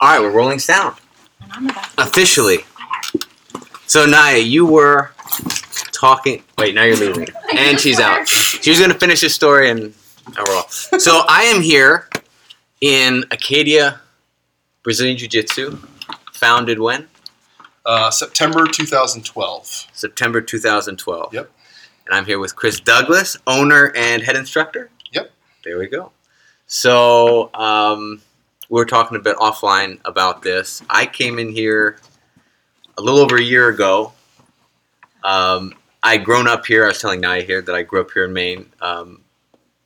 All right, we're rolling sound And I'm about officially. So Naya, you were talking. Wait, now you're leaving, and she's out. She was gonna finish the story, and now we're off. So I am here in Acadia, Brazilian Jiu Jitsu, founded when Uh, September 2012. September 2012. Yep. And I'm here with Chris Douglas, owner and head instructor. Yep. There we go. So um, we were talking a bit offline about this. I came in here a little over a year ago. Um, I grown up here. I was telling Naya here that I grew up here in Maine, um,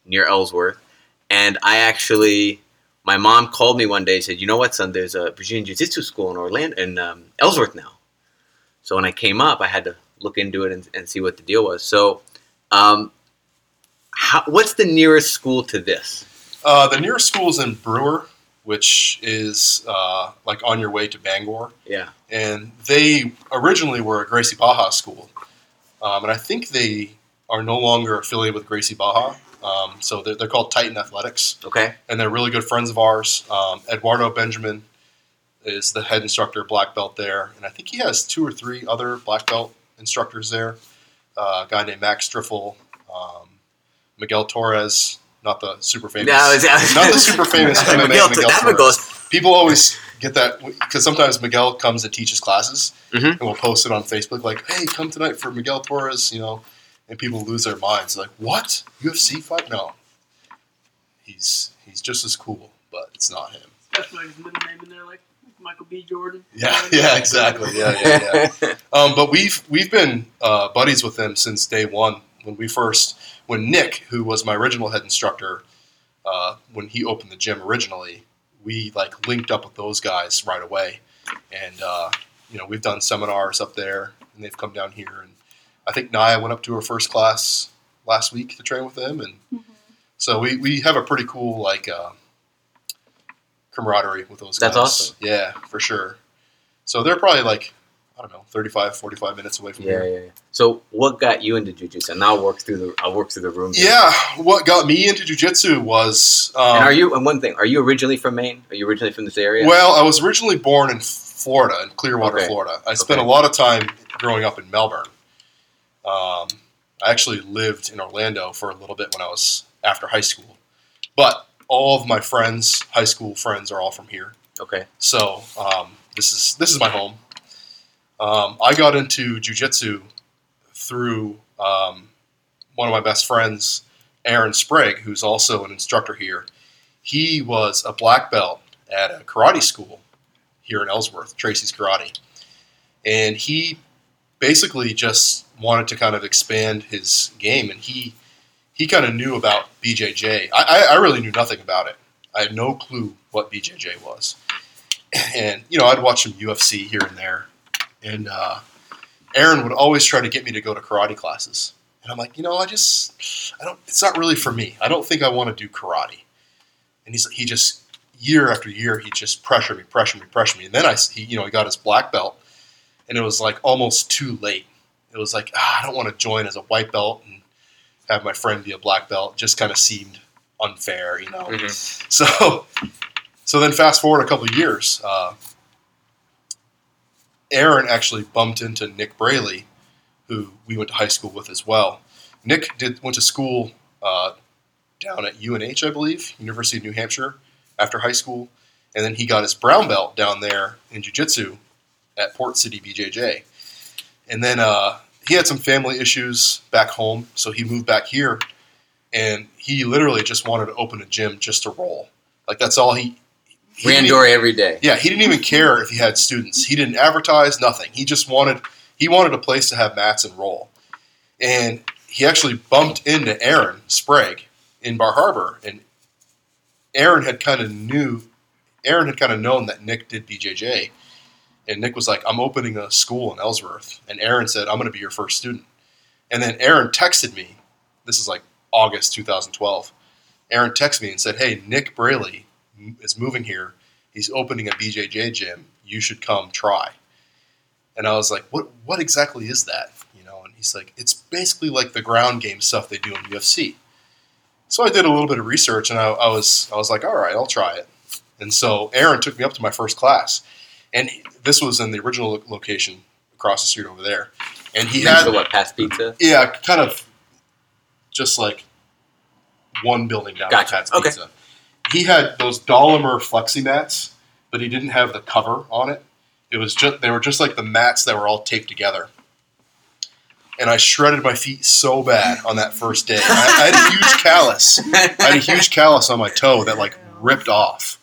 near Ellsworth, and I actually. My mom called me one day and said, "You know what, son? There's a Brazilian Jiu-Jitsu school in Orlando, in um, Ellsworth now." So when I came up, I had to look into it and, and see what the deal was. So, um, how, what's the nearest school to this? Uh, the nearest school is in Brewer, which is uh, like on your way to Bangor. Yeah. And they originally were a Gracie Barra school. Um, and I think they are no longer affiliated with Gracie Barra. Um, so they're, they're called Titan Athletics. Okay. and they're really good friends of ours. Um, Eduardo Benjamin is the head instructor, black belt there, and I think he has two or three other black belt instructors there. Uh, a guy named Max Striffel, um, Miguel Torres, not the super famous, No, it's- not the super famous MMA Miguel, Miguel, Torres. People always get that because sometimes Miguel comes and teaches classes, Mhm. and we'll post it on Facebook like, "Hey, come tonight for Miguel Torres," you know, and people lose their minds like, "What UFC fight? No, he's he's just as cool, but it's not him." That's like his middle name in there, like Michael B. Jordan. Yeah, yeah, exactly. Yeah, yeah, yeah. Um, but we've we've been uh, buddies with them since day one. When we first, when Nick, who was my original head instructor, uh, when he opened the gym originally, we like linked up with those guys right away, and uh, you know we've done seminars up there, and they've come down here, and I think Naya went up to her first class last week to train with them, and so we, we have a pretty cool like uh, camaraderie with those guys. That's awesome. Yeah, for sure. So they're probably like I don't know, 35, 45 minutes away from yeah, here. yeah, yeah. So what got you into jiu-jitsu? And I'll work through the I'll work through the room. here. Yeah, what got me into jujitsu was um, and are you? And one thing, are you originally from Maine? Are you originally from this area? Well, I was originally born in Florida, in Clearwater, Okay. Florida. I spent Okay. a lot of time growing up in Melbourne. Um, I actually lived in Orlando for a little bit when I was after high school, but all of my friends, high school friends, are all from here. okay. So um, this is this is my home. Um, I got into jujitsu through um, one of my best friends, Aaron Sprague, who's also an instructor here. He was a black belt at a karate school here in Ellsworth, Tracy's Karate, and he basically just wanted to kind of expand his game, and he he kind of knew about BJJ. I, I, I really knew nothing about it. I had no clue what BJJ was and you know I'd watch some UFC here and there, and uh, Aaron would always try to get me to go to karate classes, and I'm like, you know, I just I don't. It's not really for me. I don't think I want to do karate. And he's he just year after year he just pressured me, pressured me, pressured me, and then I he you know he got his black belt, and it was like almost too late. It was like ah, I don't want to join as a white belt and have my friend be a black belt. It just kind of seemed unfair, you know. Mhm. So, so then fast forward a couple of years, uh, Aaron actually bumped into Nick Braley, who we went to high school with as well. Nick did went to school uh, down at UNH, I believe, University of New Hampshire, after high school, and then he got his brown belt down there in jiu-jitsu at Port City BJJ, and then uh, he had some family issues back home, so he moved back here, and he literally just wanted to open a gym just to roll. Like that's all he. He Randori every day. yeah, he didn't even care if he had students. He didn't advertise nothing. He just wanted he wanted a place to have mats and roll. And he actually bumped into Aaron Sprague in Bar Harbor, and Aaron had kind of knew Aaron had kind of known that Nick did BJJ, and Nick was like, "I'm opening a school in Ellsworth," and Aaron said, "I'm going to be your first student." And then Aaron texted me. This is like August 2012. Aaron texted me and said, "Hey, Nick Braley is moving here. He's opening a BJJ gym. You should come try." And I was like, "What? What exactly is that?" You know? And he's like, "It's basically like the ground game stuff they do in UFC." So I did a little bit of research, and I, I was I was like, "All right, I'll try it." And so Aaron took me up to my first class, and this was in the original lo- location across the street over there. And he had what? Pat's pizza. yeah, kind of just like one building down Gotcha. Pat's Okay. Pizza. He had those Dollamur flexi mats, but he didn't have the cover on it. It was just they were just like the mats that were all taped together. And I shredded my feet so bad on that first day. I, I had a huge callus. I had a huge callus on my toe that like ripped off.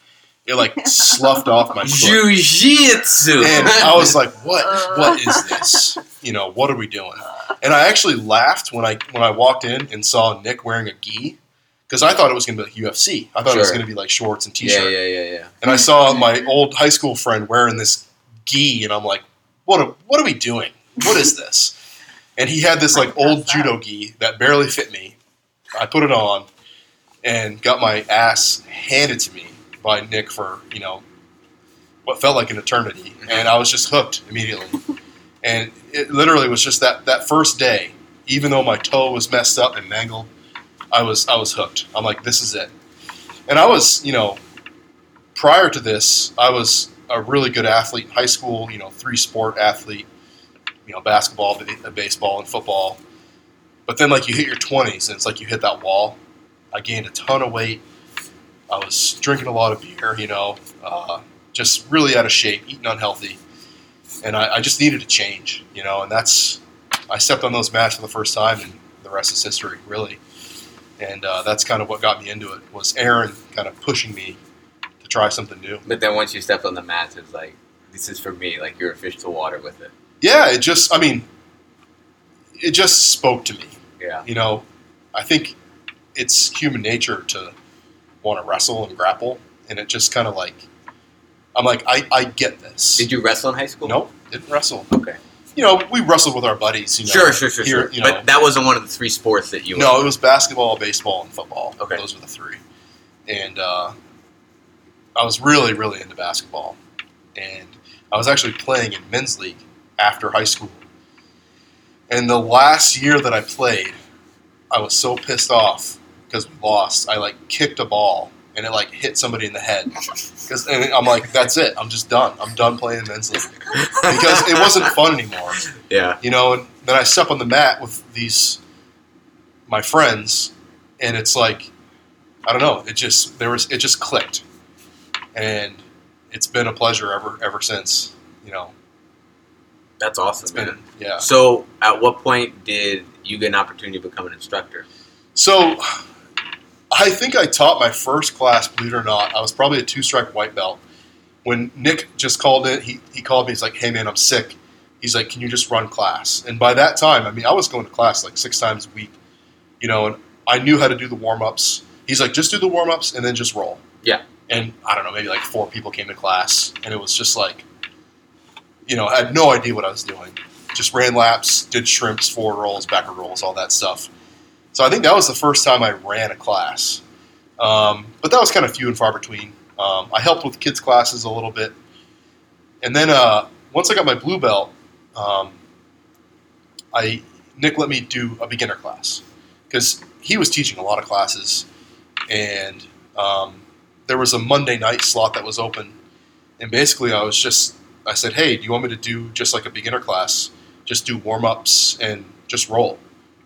It like sloughed off my foot. Jujitsu. And I was like, "What? What is this? You know, what are we doing?" And I actually laughed when I when I walked in and saw Nick wearing a gi because I thought it was going to be like UFC. I thought it was going to be like shorts and t-shirt. yeah, yeah, yeah. And I saw my old high school friend wearing this gi, and I'm like, "What? Are, what are we doing? What is this?" And he had this like old judo gi that barely fit me. I put it on and got my ass handed to me by Nick for you know what felt like an eternity, mm-hmm. and I was just hooked immediately. And it literally was just that that first day, even though my toe was messed up and mangled, I was I was hooked. I'm like, this is it. And I was you know prior to this, I was a really good athlete in high school. You know, three sport athlete. You know, basketball, baseball, and football. But then, like, you hit your twenties, and it's like you hit that wall. I gained a ton of weight. I was drinking a lot of beer. You know, uh, just really out of shape, eating unhealthy, and I, I just needed to change. You know, and that's I stepped on those mats for the first time, and the rest is history, really. And uh, that's kind of what got me into it was Aaron kind of pushing me to try something new. But then once you stepped on the mats, it's like, this is for me. Like you're a fish to water with it. Yeah, it just, I mean, it just spoke to me. Yeah. You know, I think it's human nature to want to wrestle and grapple, and it just kind of like, I'm like, I, I get this. Did you wrestle in high school? Nope, didn't wrestle. Okay. You know, we wrestled with our buddies. You know, Sure, sure, sure, here, sure. You know, But that wasn't one of the three sports that you. no, it was basketball, baseball, and football. Okay. those were the three. And uh, I was really, really into basketball, and I was actually playing in men's league after high school. And the last year that I played, I was so pissed off because we lost. I like kicked a ball and it like hit somebody in the head. Because I'm like, that's it. I'm just done. I'm done playing men's league because it wasn't fun anymore Yeah. you know and then i step on the mat with these my friends and it's like i don't know it just there was it just clicked and it's been a pleasure ever ever since you know That's it's awesome, been man. yeah So, at what point did you get an opportunity to become an instructor? so i think i taught my first class believe it or not i was probably a two stripe white belt. When nick just called it he, he called me he's like hey man i'm sick. He's like can you just run class? And by that time i mean i was going to class like six times a week you know and i knew how to do the warm-ups. He's like just do the warm-ups and then just roll. Yeah. and i don't know maybe like four people came to class and it was just like you know i had no idea what i was doing. Just ran laps did shrimps forward rolls backward rolls all that stuff so I think that was the first time I ran a class. Um, but that was kind of few and far between. Um, I helped with kids' classes a little bit. And then uh, once I got my blue belt, um, I Nick let me do a beginner class because he was teaching a lot of classes, and um, there was a Monday night slot that was open, and basically I was just I said, hey, do you want me to do just like a beginner class, just do warm ups and just roll,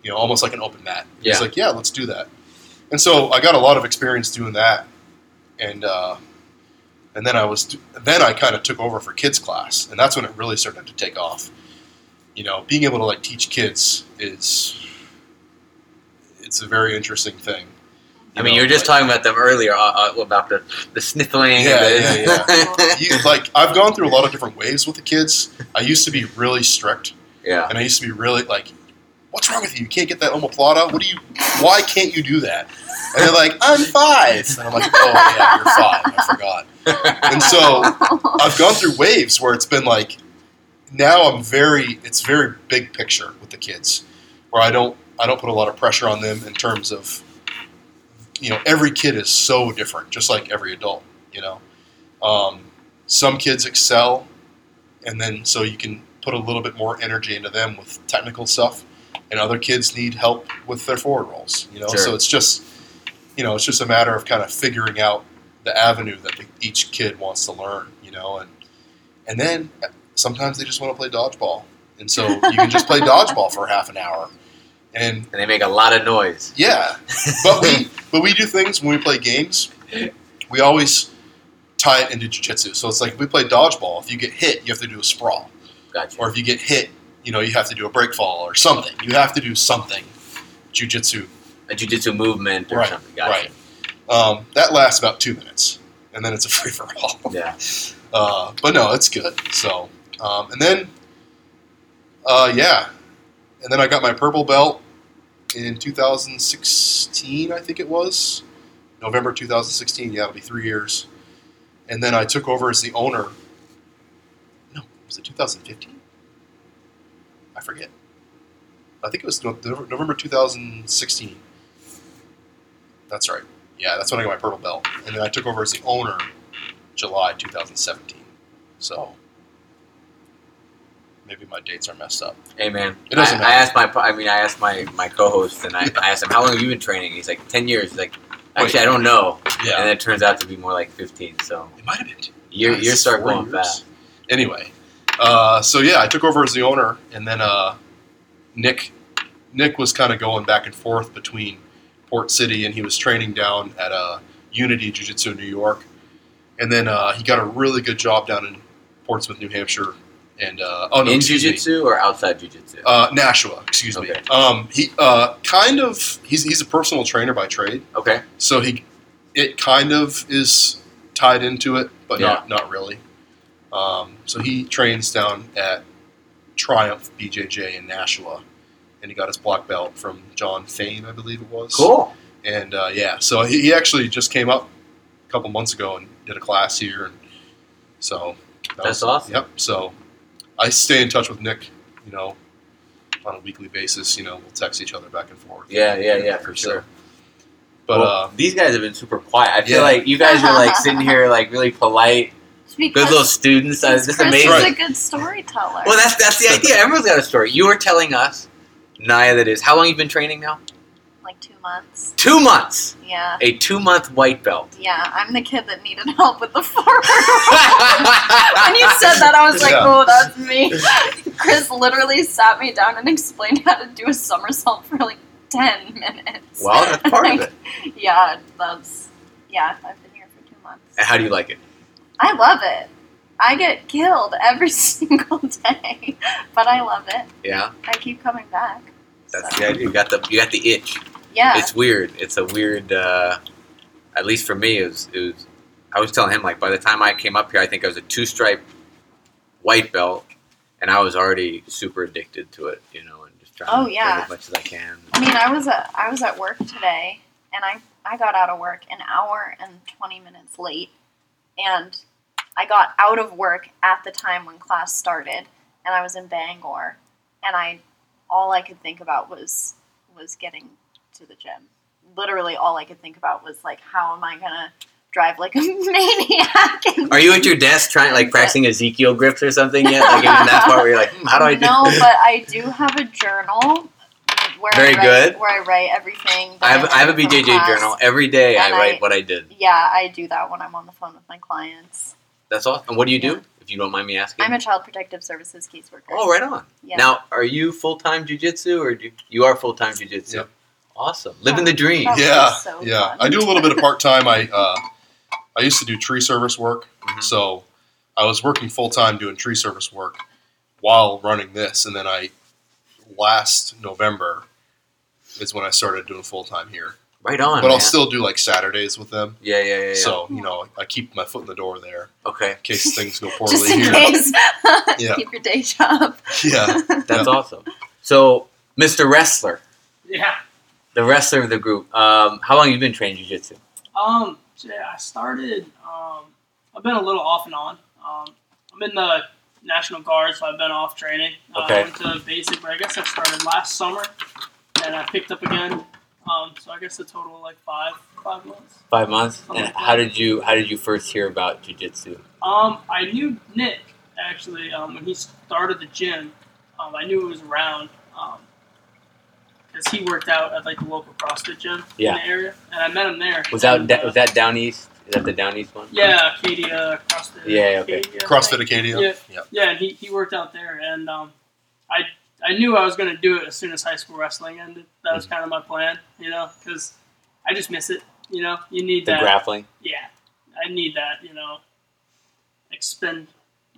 you know, almost like an open mat. Yeah. He's like, yeah, let's do that. And so I got a lot of experience doing that, and uh, and then I was then I kind of took over for kids class, and that's when it really started to take off. You know, being able to like teach kids is it's a very interesting thing. I mean, know, you were just like- talking about them earlier uh, uh, about the the sniffling. Yeah, and the- you, like I've gone through a lot of different waves with the kids. I used to be really strict, yeah. and I used to be really like, "What's wrong with you? You can't get that omoplata. What do you? Why can't you do that?" And they're like, "I'm five. and I'm like, "Oh yeah, you're five. I forgot." And so I've gone through waves where it's been like, now I'm very, it's very big picture with the kids, where I don't, I don't put a lot of pressure on them in terms of, you know, every kid is so different, just like every adult, you know. Um, some kids excel, and then so you can put a little bit more energy into them with technical stuff, and other kids need help with their forward rolls, you know. Sure. So it's just, you know, it's just a matter of kind of figuring out the avenue that the, each kid wants to learn, you know, and and then sometimes they just want to play dodgeball, and so you can just play dodgeball for half an hour, and And they make a lot of noise. yeah, but we but we do things when we play games. We always tie it into jujitsu. So it's like if we play dodgeball. If you get hit, you have to do a sprawl, Gotcha. or if you get hit, you know you have to do a break fall or something. You have to do something jujitsu. a jujitsu movement or Right, something. Gotcha. right. Um, that lasts about two minutes, and then it's a free for all. Yeah. Uh, but no, it's good. So, um, and then, uh, yeah, and then I got my purple belt in 2016, I think it was November 2016. Yeah, it'll be three years. And then I took over as the owner. No, was it 2015? Forget. I think it was November 2016. That's right. Yeah, that's when I got my purple belt. And then I took over as the owner July 2017. So maybe my dates are messed up. Hey man, It doesn't I, I asked my I mean I asked my my co-host and I, I asked him how long have you been training? He's like ten years. He's like actually I don't know, Yeah, and it turns out to be more like fifteen. So it might have been. year years start going years. fast. Anyway, uh, so yeah, I took over as the owner, and then uh, Nick Nick was kind of going back and forth between Port City, and he was training down at uh, Unity Jiu Jitsu in New York, and then uh, he got a really good job down in Portsmouth, New Hampshire, and uh, oh no, In Jiu Jitsu or outside jujitsu? Uh, Nashua, excuse me. Um, he uh, kind of he's, he's a personal trainer by trade, okay. so he it kind of is tied into it, but not not really. Um, so he trains down at Triumph BJJ in Nashua, and he got his black belt from John Fain, I believe it was. Cool. And uh, yeah, so he, he actually just came up a couple months ago and did a class here, and so that That's was- awesome. Yep. So I stay in touch with Nick, you know, on a weekly basis. You know, we'll text each other back and forth. Yeah, yeah, yeah, for So, sure. But Well, uh, these guys have been super quiet. I feel Yeah. like you guys are like sitting here like really polite, good little students. Uh, because This is Chris amazing. is a good storyteller. Well, that's that's the idea. Everyone's got a story. You are telling us, Naya, that is how long you've been training now? like two months. Two months. Yeah. A two month white belt. Yeah, I'm the kid that needed help with the forward. when you said that, I was like, Yeah. "Oh, that's me." Chris literally sat me down and explained how to do a somersault for like ten minutes. well, that's part of it. Yeah, that's yeah. I've been here for two months. And how do you like it? I love it. I get killed every single day, but I love it. Yeah, I keep coming back. that's So, the idea. You got the you got the itch. yeah. It's weird. It's a weird. Uh, at least for me, it was, it was. I was telling him like by the time I came up here, I think I was a two stripe white belt, and I was already super addicted to it. You know, and just trying Oh, to yeah. as much as I can. I mean, I was at I was at work today, and I I got out of work an hour and twenty minutes late, and I got out of work at the time when class started, and I was in Bangor, and I all I could think about was was getting to the gym. Literally, all I could think about was like, how am I gonna drive like a maniac? Are you at your desk trying like practicing Ezekiel grips or something yet? Like in that part where you're like, hmm, how do I do? No, but I do have a journal. Where Very I write, good. Where I write everything. I have, I have a BJJ class. journal every day. I write I- what I did. Yeah, I do that when I'm on the phone with my clients. That's awesome. And what do you do? Yeah. If you don't mind me asking. I'm a child protective services caseworker. oh, right on. yeah. Now, are you full time jujitsu or do you, you are full time jujitsu? Yep. Awesome. Living the dream. That yeah, so yeah. fun. I do a little bit of part time. I uh, I used to do tree service work, Mhm. so I was working full time doing tree service work while running this, and then I last November is when I started doing full time here. Right on. but I'll still do like Saturdays with them. Yeah, yeah, yeah. yeah. So you know, I keep my foot in the door there okay, in case things go poorly Just in here. case. Yeah. Keep your day job. Yeah, that's awesome. So, Mr. Wrestler, Yeah. the wrestler of the group, um, how long have you been training jujitsu? Um. So yeah, I started. Um. I've been a little off and on. Um. I'm in the National Guard, so I've been off training. Uh, Okay. I went to basic, but I guess I started last summer, and I picked up again. Um. So I guess a total of like five, five months. Five months. Something And like how did you how did you first hear about jujitsu? Um, I knew Nick actually um, when he started the gym. Um, I knew it was around because he worked out at like the local CrossFit gym Yeah. in the area, and I met him there. Was that and, uh, was that down east Is that the Down East one? Yeah, Acadia, CrossFit. Yeah, okay. Acadia, CrossFit. Acadia. Yeah. Yep. Yeah, and he, he worked out there, and um, I I knew I was going to do it as soon as high school wrestling ended. That Mm-hmm. was kind of my plan, you know, because I just miss it. You know, you need The that. grappling. yeah, I need that. You know, expend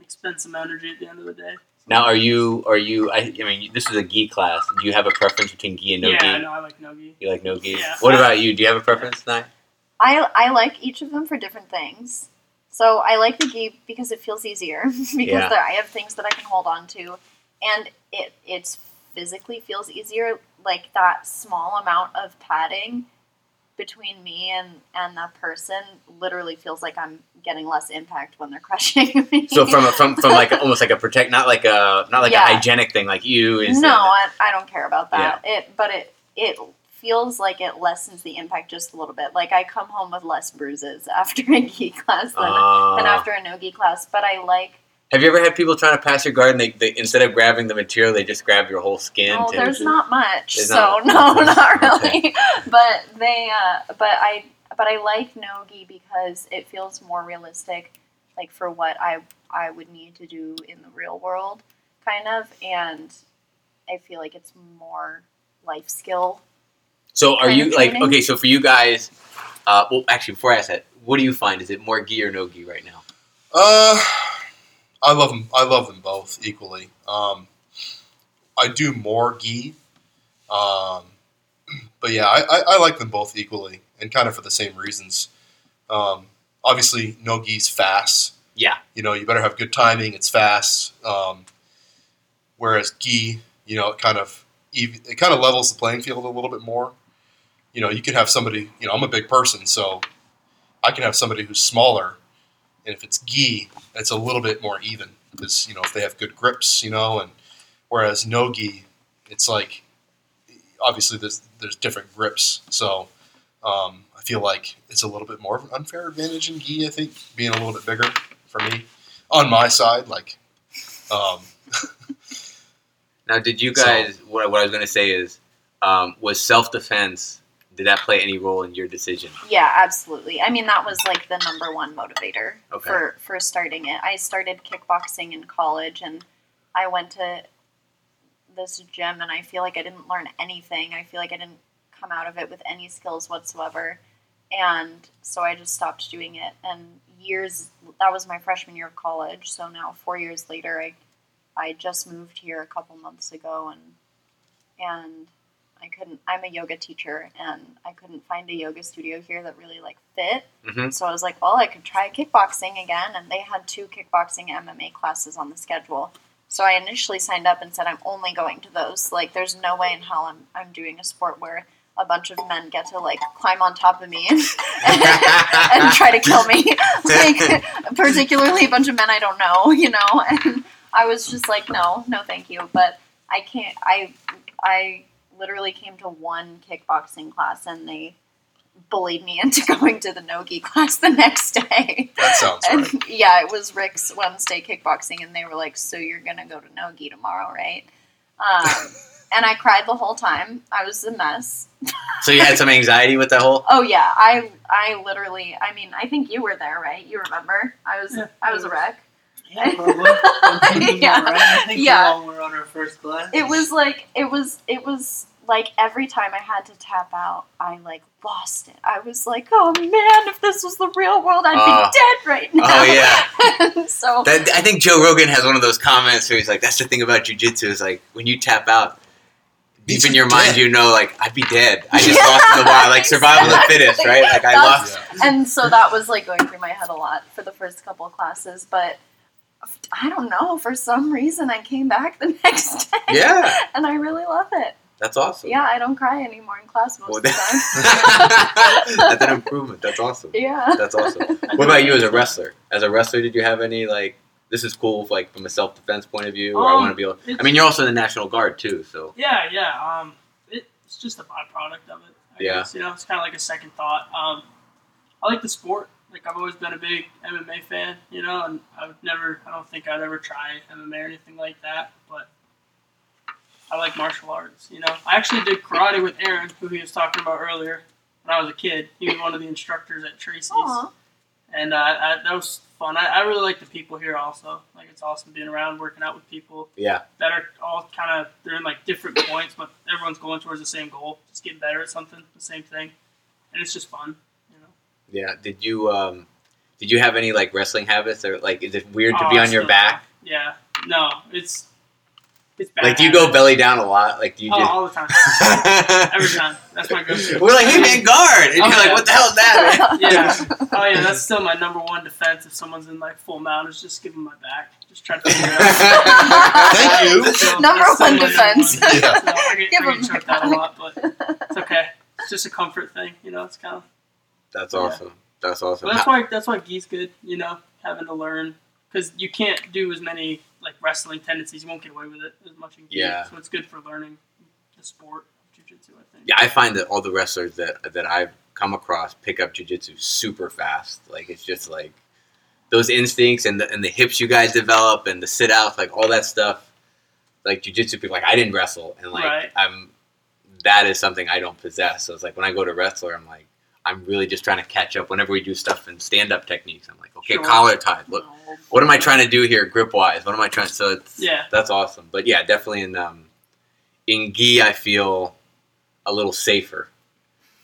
expend some energy at the end of the day. Now, are you are you? I, I mean, this is a gi class. Do you have a preference between gi and no yeah, gi? I know I like nogi. You like no gi. Yeah. What about you? Do you have a preference, Nye? I I like each of them for different things. So I like the gi because it feels easier because Yeah. there, I have things that I can hold on to, and it it's physically feels easier. Like that small amount of padding between me and and that person literally feels like I'm getting less impact when they're crushing me. So from a, from from like almost like a protect, not like a not like Yeah. a hygienic thing like you is. no, I, I don't care about that. It, but it it feels like it lessens the impact just a little bit. Like I come home with less bruises after a gi class than, uh, than after a no gi class. But I like. Have you ever had people trying to pass your garden? they, they instead of grabbing the material they just grab your whole skin? Oh, to- there's not much. There's so not- no, not Okay. really. But they. Uh, but I. But I like nogi because it feels more realistic, like for what I I would need to do in the real world, kind of, and I feel like it's more life skill So are you like okay? So for you guys, uh, well, actually, before I ask that, what do you find? Is it more gi or no gi right now? Uh, I love them. I love them both equally. Um, I do more gi, um, but yeah, I, I, I like them both equally, and kind of for the same reasons. Um, obviously, no gi's fast. Yeah. You know, you better have good timing. It's fast. Um, whereas gi, you know, it kind of it kind of levels the playing field a little bit more. You know, you could have somebody. You know, I'm a big person, so I can have somebody who's smaller and if it's gi, it's a little bit more even because you know if they have good grips, you know, and whereas no gi, it's like obviously there's there's different grips, so um, I feel like it's a little bit more of an unfair advantage in gi. I think being a little bit bigger for me on my side, like um, Now, did you So- guys? what, what I was going to say is, um, was self defense? Did that play any role in your decision? Yeah, absolutely. I mean, that was like the number one motivator Okay. for for starting it. I started kickboxing in college, and I went to this gym, and I feel like I didn't learn anything. I feel like I didn't come out of it with any skills whatsoever, and so I just stopped doing it. And years that was my freshman year of college. So now, four years later, I I just moved here a couple months ago, and and I couldn't. I'm a yoga teacher, and I couldn't find a yoga studio here that really like fit. Mhm. So I was like, well, I could try kickboxing again, and they had two kickboxing MMA classes on the schedule. So I initially signed up and said I'm only going to those. Like, there's no way in hell I'm I'm doing a sport where a bunch of men get to like climb on top of me and, and try to kill me. like, particularly a bunch of men I don't know, you know. And I was just like, no, no, thank you. But I can't. I I literally came to one kickboxing class and they bullied me into going to the nogi class the next day. that sounds And right. yeah, it was Rick's Wednesday kickboxing, and they were like, "So you're gonna go to nogi tomorrow, right?" Um, and I cried the whole time. I was a mess. So you had some anxiety with the whole. Oh yeah, I I literally. I mean, I think you were there, right? You remember? I was Yeah. I was a wreck. Yeah. Yeah. Right? Yeah. we all were on our first class. It was like it was it was like every time I had to tap out, I like lost it. I was like, oh man, if this was the real world, I'd Oh. be ah. dead right oh, now. Oh yeah. so That, I think Joe Rogan has one of those comments where he's like, "That's the thing about jujitsu is like when you tap out, deep in your mind, dead. you know, like I'd be dead. I just Yeah, lost in the wild, like survival of the fittest, right? Like I That's- lost. And so that was like going through my head a lot for the first couple of classes but i don't know for some reason i came back the next day Yeah, and i really love it that's awesome. yeah i don't cry anymore in class most Well, of the time that's an improvement. That's awesome. yeah That's awesome. What about you as a wrestler? As a wrestler, did you have any like? This is cool, like from a self defense point of view. Or I Um, want to be able. I mean, you're also in the National Guard too, so Yeah, yeah. Um, it, it's just a byproduct of it. I Yeah. Guess, you know, it's kind of like a second thought. Um, I like the sport. Like I've always been a big MMA fan, you know, and I would never. I don't think I'd ever try MMA or anything like that. But I like martial arts. You know, I actually did karate with Aaron, who he was talking about earlier. When I was a kid, he was one of the instructors at Tracy's. Aw. and uh, I, that was fun. I, I really like the people here also. Like it's awesome being around, working out with people Yeah. that are all kind of they're in like different points, but everyone's going towards the same goal, just getting better at something, the same thing, and it's just fun. You know. Yeah. Did you um did you have any like wrestling habits or like is it weird to Oh, be on your still- back? Yeah. No, it's it's bad. Like do you go belly down a lot? Like do you Oh, just all the time, every time. That's my go-to. We're like, hey man, guard, and Oh, you're like, yeah. what the hell is that? Yeah. Oh yeah, that's still my number one defense. If someone's in like full mount, is just give them my back. Just try to figure out. Thank you. So, Number that's still one my number defense. one. Yeah. So I get, Give I him get choked out a lot, but it's okay. It's just a comfort thing, you know. It's kind of. That's awesome. That's awesome. But that's why that's why gi's good, you know, having to learn because you can't do as many like wrestling tendencies. You won't get away with it as much in Gi. Yeah. So it's good for learning the sport of jujitsu. I think. Yeah, I find that all the wrestlers that that I've come across pick up jujitsu super fast. Like it's just like those instincts and the and the hips you guys develop and the sit outs, like all that stuff. Like jujitsu people, like I didn't wrestle, and like Right. I'm that is something I don't possess. So it's like when I go to wrestler, I'm like I'm really just trying to catch up. Whenever we do stuff in stand up techniques, I'm like, okay, Sure. collar tie. Look, what am I trying to do here, grip wise? What am I trying? So it's Yeah. that's awesome. But yeah, definitely in um, in gi, I feel a little safer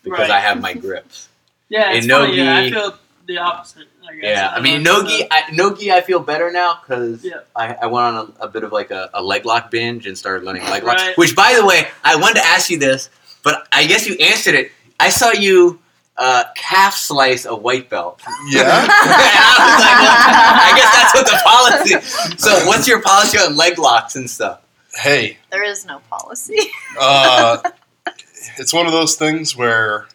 because Right. I have my grips. Yeah, In it's funny. Yeah, I feel the opposite. I guess. Yeah, I don't mean no gi, I, no gi, I feel better now because Yeah. I, I went on a, a bit of like a, a leg lock binge and started learning leg locks. Right. Which, by the way, I wanted to ask you this, but I guess you answered it. I saw you uh, calf slice a white belt. Yeah. I was like, well, I guess that's what the policy. So, what's your policy on leg locks and stuff? Hey, There is no policy. uh, it's one of those things where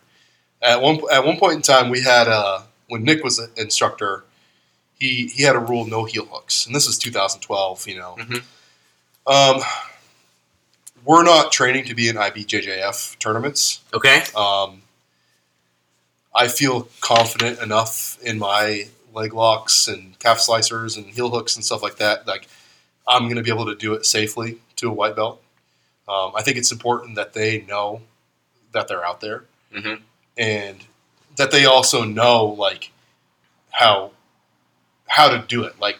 at one at one point in time we had uh, when Nick was an instructor, he he had a rule no heel hooks, and this is 2012. You know, Mhm. um, we're not training to be in IBJJF tournaments. Okay. Um, I feel confident enough in my leg locks and calf slicers and heel hooks and stuff like that. Like I'm going to be able to do it safely to a white belt. Um, I think it's important that they know that they're out there Mhm. and that they also know like how how to do it. Like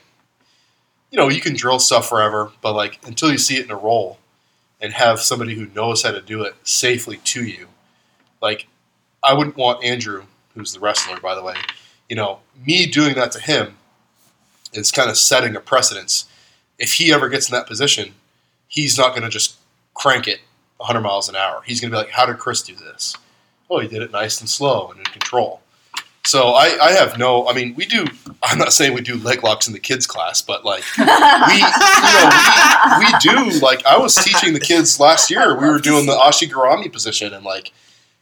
you know, you can drill stuff forever, but like until you see it in a roll and have somebody who knows how to do it safely to you, like I wouldn't want Andrew, who's the wrestler, by the way, you know, me doing that to him is kind of setting a precedence. If he ever gets in that position, he's not going to just crank it 100 miles an hour. He's going to be like, how did Chris do this? Oh, he did it nice and slow and in control. So I, I have no, I mean, we do, I'm not saying we do leg locks in the kids class, but like, we, you know, we, we do, like, I was teaching the kids last year, we were doing the Ashigarami position and like,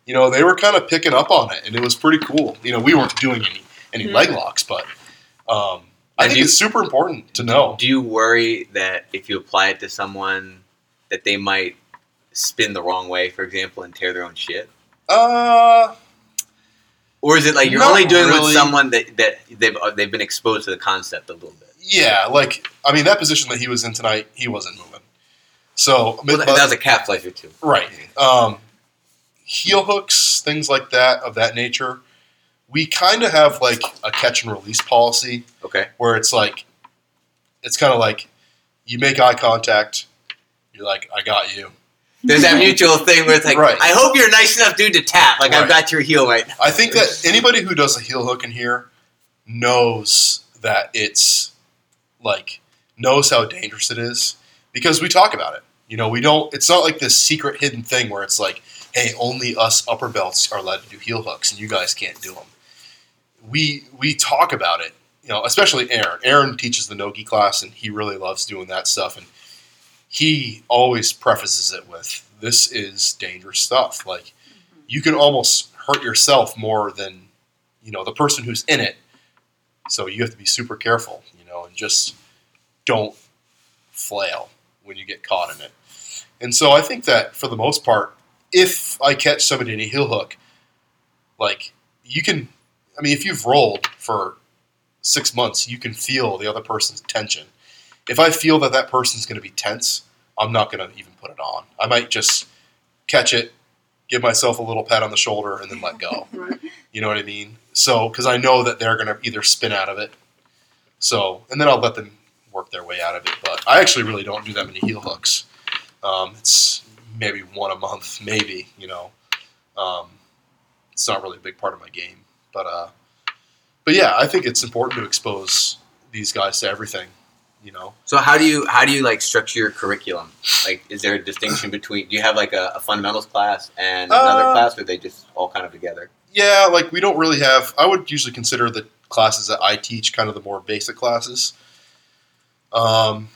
you know, they were kind of picking up on it and it was pretty cool. You know, we weren't doing any, any Mhm. leg locks, but um, I And think you- it's super important to know. Do you worry that if you apply it to someone, that they might spin the wrong way, for example, and tear their own shit? Uh, Or is it like you're Not only doing really. with someone that, that they've uh, they've been exposed to the concept a little bit? yeah, like, I mean, that position that he was in tonight, he wasn't moving. So, Well, but- that was a calf slicer too. Right. Um, heel hooks, things like that, of that nature. We kind of have like a catch and release policy Okay. where it's like, it's kind of like you make eye contact, you're like, I got you. There's that mutual thing where it's like, Right. I hope you're a nice enough dude to tap. Like I've Right. got your heel right now. I think that anybody who does a heel hook in here knows that it's like, knows how dangerous it is because we talk about it. You know, we don't, it's not like this secret hidden thing where it's like, hey, only us upper belts are allowed to do heel hooks and you guys can't do them. We, we talk about it, you know, especially Aaron. Aaron teaches the Nogi class and he really loves doing that stuff. And he always prefaces it with, this is dangerous stuff. Like, mm-hmm. you can almost hurt yourself more than, you know, the person who's in it. So you have to be super careful, you know, and just don't flail when you get caught in it. And so I think that for the most part, if I catch somebody in a heel hook, like you can, I mean, if you've rolled for six months, you can feel the other person's tension. If I feel that that person's going to be tense, I'm not going to even put it on. I might just catch it, give myself a little pat on the shoulder, and then let go. You know what I mean? so because I know that they're gonna either spin out of it. So and then I'll let them work their way out of it. But I actually really don't do that many heel hooks. Um, it's maybe one a month, maybe you know. Um, it's not really a big part of my game, but uh, but yeah, I think it's important to expose these guys to everything. You know, So how do you how do you like structure your curriculum? Like, is there a distinction between? Do you have like a, a fundamentals class and another Uh, class, or are they just all kind of together? yeah, like we don't really have. I would usually consider the classes that I teach kind of the more basic classes. Um,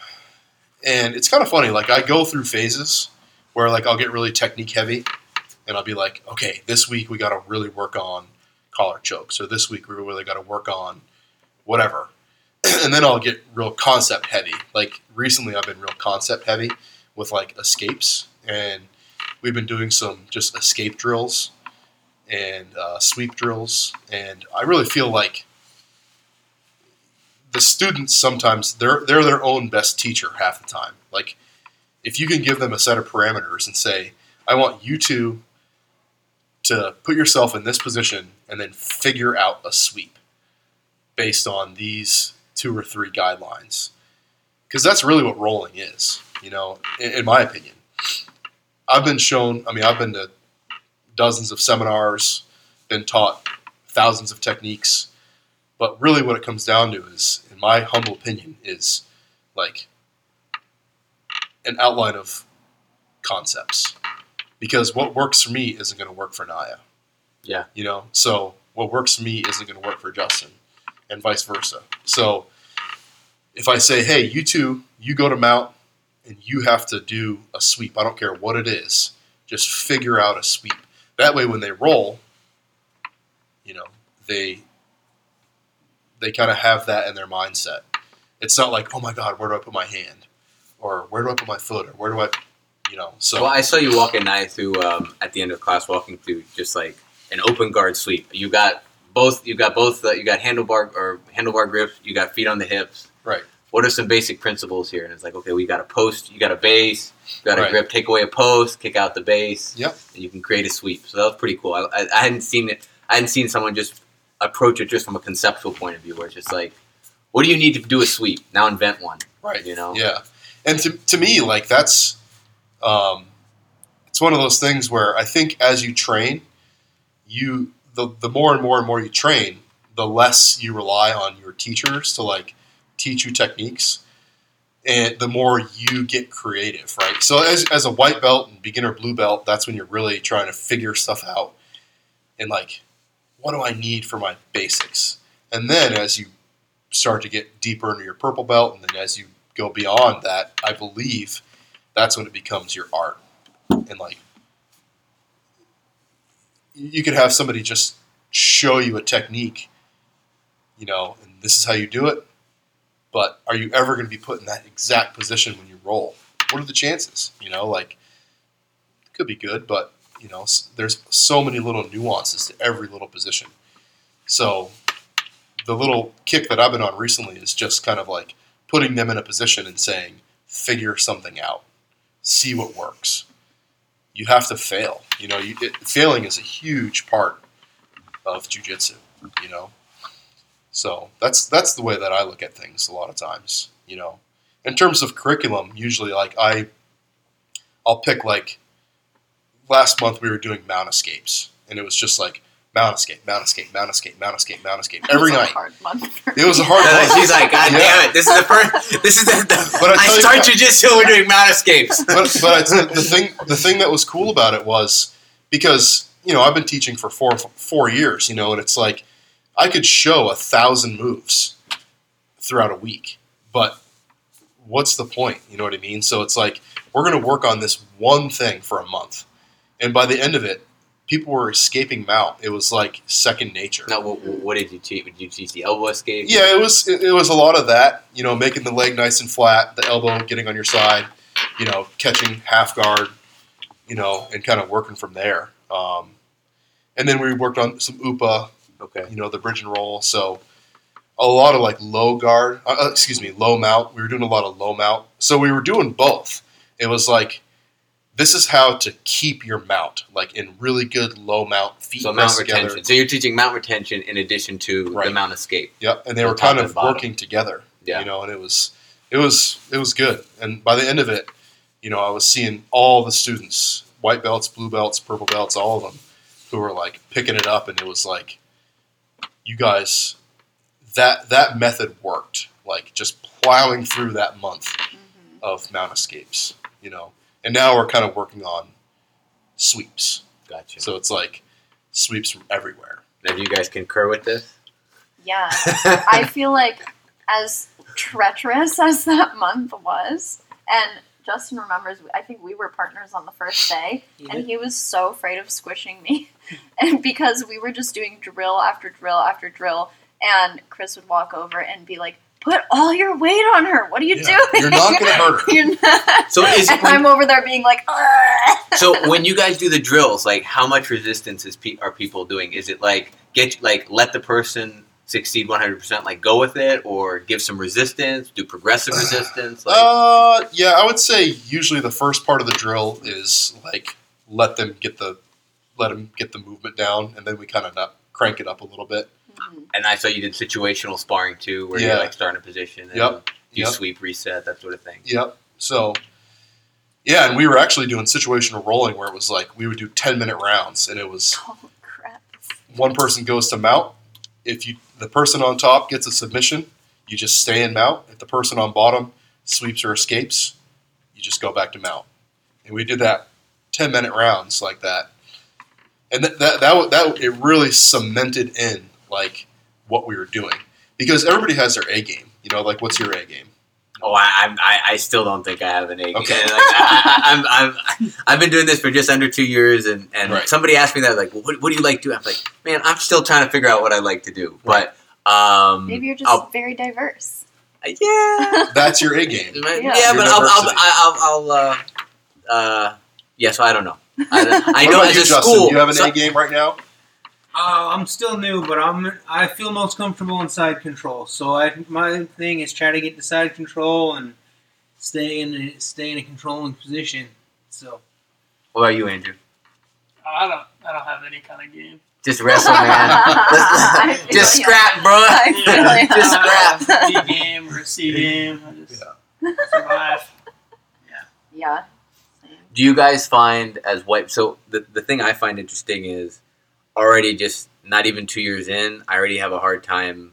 and it's kind of funny. Like I go through phases where like I'll get really technique heavy, and I'll be like, okay, this week we got to really work on collar chokes, or this week we really got to work on whatever. and then I'll get real concept heavy. Like recently, I've been real concept heavy with like escapes, and we've been doing some just escape drills and uh, sweep drills, and I really feel like the students sometimes they're they're their own best teacher half the time. Like if you can give them a set of parameters and say, I want you to to put yourself in this position and then figure out a sweep based on these two or three guidelines. Because that's really what rolling is, you know, in, in my opinion. I've been shown, I mean, I've been to dozens of seminars, been taught thousands of techniques, but really what it comes down to is, in my humble opinion, is like an outline of concepts. Because what works for me isn't going to work for Naya. Yeah. You know, so what works for me isn't going to work for Justin, and vice versa. So if I say, hey, you two, you go to mount and you have to do a sweep, I don't care what it is, just figure out a sweep. That way, when they roll, you know, they they kind of have that in their mindset. It's not like, oh my god, where do I put my hand, or where do I put my foot, or where do I, you know. So well, I saw you walking Naya through um, at the end of class, walking through just like an open guard sweep. You got both. You got both. Uh, you got handlebar or handlebar grip. You got feet on the hips. Right. What are some basic principles here? And it's like, okay, we got a post. You got a base. You got a Right. grip. Take away a post. Kick out the base. Yep. And you can create a sweep. So that was pretty cool. I, I, I hadn't seen it. I hadn't seen someone just approach it just from a conceptual point of view, where it's just like, what do you need to do a sweep? Now invent one. Right. You know. Yeah, and to, to me, like that's, um, it's one of those things where I think as you train, you the the more and more and more you train, the less you rely on your teachers to like teach you techniques, and the more you get creative, right? So as as a white belt and beginner blue belt, that's when you're really trying to figure stuff out, and like, what do I need for my basics? And then as you start to get deeper into your purple belt, and then as you go beyond that, I believe that's when it becomes your art. And like, you could have somebody just show you a technique, you know, and this is how you do it. But are you ever going to be put in that exact position when you roll? What are the chances? You know, like, it could be good, but you know, there's so many little nuances to every little position. So the little kick that I've been on recently is just kind of like putting them in a position and saying, figure something out, see what works. You have to fail. You know, you, it, failing is a huge part of jujitsu. You know, so that's that's the way that I look at things a lot of times. You know, in terms of curriculum, usually like I, I'll pick like last month we were doing mount escapes, and it was just like mount escape, mount escape, mount escape, mount escape, mount escape every That was a night. hard month for It was a hard uh, And one. she's like, God Yeah. damn it! This is the first. This is the. the But I I, tell you start what- jujitsu. We're doing mount escapes. but but it's, the thing the thing that was cool about it was because you know I've been teaching for four four years, you know, and it's like I could show a thousand moves throughout a week, but what's the point? You know what I mean? So it's like we're going to work on this one thing for a month, and by the end of it, people were escaping mount. It was like second nature. No, what, what did you teach? Did you teach the elbow escape? Yeah, it was it, it was a lot of that. You know, making the leg nice and flat, the elbow getting on your side, you know, catching half guard, you know, and kind of working from there. Um, and then we worked on some upa, Okay. you know, the bridge and roll. So a lot of like low guard, uh, uh, excuse me, low mount. We were doing a lot of low mount. So we were doing both. It was like this is how to keep your mount like in really good low mount feet So mount pressed together. retention. So you're teaching mount retention in addition to the mount escape. Yep, and they were kind of working together. Yeah. you know, and it was it was it was good. And by the end of it, you know, I was seeing all the students, white belts, blue belts, purple belts, all of them, who were like picking it up, and it was like, you guys, that that method worked. Like just plowing through that month Mhm. of mount escapes, you know. And now we're kind of working on sweeps. Gotcha. So it's like sweeps from everywhere. Now, do you guys concur with this? Yeah. I feel like as treacherous as that month was, and Justin remembers, I think we were partners on the first day, and he was so afraid of squishing me, and because we were just doing drill after drill after drill, and Chris would walk over and be like, "Put all your weight on her. What are you Yeah, doing? You're not gonna hurt her. You're not." So is and when- I'm over there being like, "Ugh." so when you guys do the drills, like how much resistance is pe- are people doing? Is it like get like let the person succeed 100%, like go with it, or give some resistance, do progressive resistance? Like, Uh, yeah, I would say usually the first part of the drill is like let them get the let them get the movement down, and then we kind of crank it up a little bit. Mhm. and I saw you did situational sparring too, where Yeah. you like start in a position and Yep. you Yep. sweep, reset, that sort of thing. Yep. So, yeah, and we were actually doing situational rolling where it was like we would do ten minute rounds, and it was Oh crap! one person goes to mount. If you the person on top gets a submission, you just stay in mount. If the person on bottom sweeps or escapes, you just go back to mount. And we did that ten minute rounds like that, and that that that, that it really cemented in like what we were doing because everybody has their A game. You know, like what's your A game? Oh, I, I'm- I, I still don't think I have an A. Game. Okay. Like, I, I, I'm, I'm, I've been doing this for just under two years, and, and Right. somebody asked me that, like, well, what, what do you like doing? I'm like, man, I'm still trying to figure out what I like to do. But, um, Maybe you're just I'll- very diverse. yeah, That's your A game. yeah, Yeah. but Your I'll, I'll. I'll, I'll, uh, uh, yeah. So I don't know. I, don't- I What know about as you, a Justin? school, You have an so- A game right now. Uh, I'm still new, but I'm I feel most comfortable in side control. So I my thing is try to get the side control and stay in a, stay in a controlling position. So What about you, Andrew? I don't. I don't have any kind of game. Just wrestle, man. I just scrap, bro. I feel ya. just scrap. don't have a B game or a C game. I just survive. Yeah. Same. do you guys find as white so the, the thing i find interesting is already just not even two years in i already have a hard time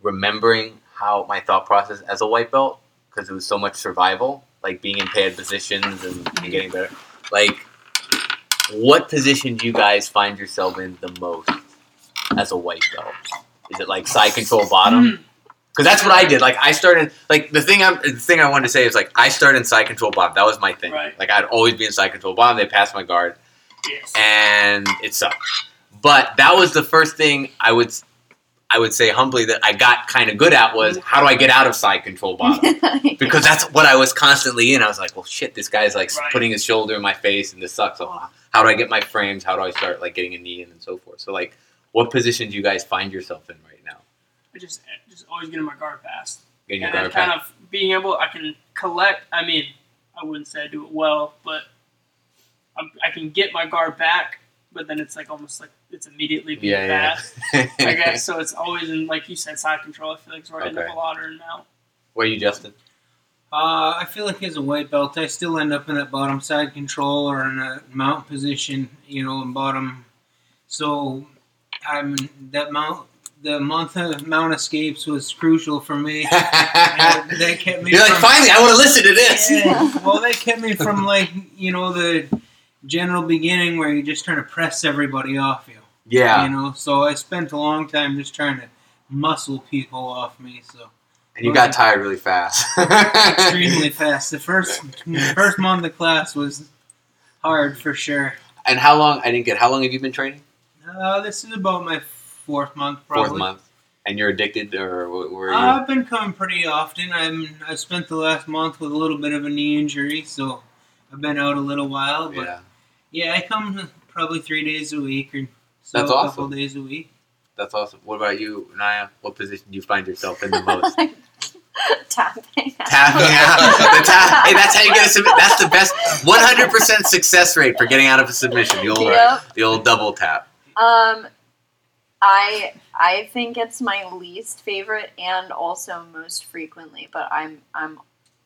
remembering how my thought process as a white belt because it was so much survival like being in paired positions and, and getting better like what position do you guys find yourself in the most as a white belt is it like side control bottom mm. because that's what I did. Like I started, like the thing I'm, the thing I wanted to say is like I started in side control bottom. That was my thing. Right. Like I'd always be in side control bottom. They passed my guard, Yes. and it sucked. But that was the first thing I would, I would say humbly that I got kind of good at was how do I get out of side control bottom? Because that's what I was constantly in. I was like, well, shit, this guy's like Right. putting his shoulder in my face, and this sucks. So how do I get my frames? How do I start like getting a knee in and so forth? So like, what position do you guys find yourself in right now? I just just always getting my guard passed. Getting your and then guard kind back? of being able, I can collect. I mean, I wouldn't say I do it well, but I'm, I can get my guard back. But then it's like almost like it's immediately being Yeah, passed. yeah. I guess so. It's always in like you said, side control. I feel like it's where I end Okay. up a lot or now. Where are you, Justin? uh, I feel like as a white belt, I still end up in that bottom side control or in a mount position, you know, in bottom. So I'm that mount. The month of mount escapes was crucial for me. And that kept me. You're like, finally, I want to listen to this. Yeah, well, that kept me from like you know the general beginning where you're just trying to press everybody off you. Yeah, You know, so I spent a long time just trying to muscle people off me. So and you got tired really fast. extremely fast. The first first month of class was hard for sure. And how long? I didn't get. How long have you been training? Uh, this is about my fourth month, probably. Fourth month. And you're addicted, or are you? I've been coming pretty often. I'm I spent the last month with a little bit of a knee injury, so I've been out a little while. But yeah, Yeah, I come probably three days a week or That's a awesome. couple days a week. that's awesome. What about you, Naya? What position do you find yourself in the most? Tapping. Tapping. tap, yeah. The tap. Hey, that's how you get a submission. That's the best. 100% success rate for getting out of a submission. The old, Yep. the old double tap. Um, I I think it's my least favorite and also most frequently, but I'm I'm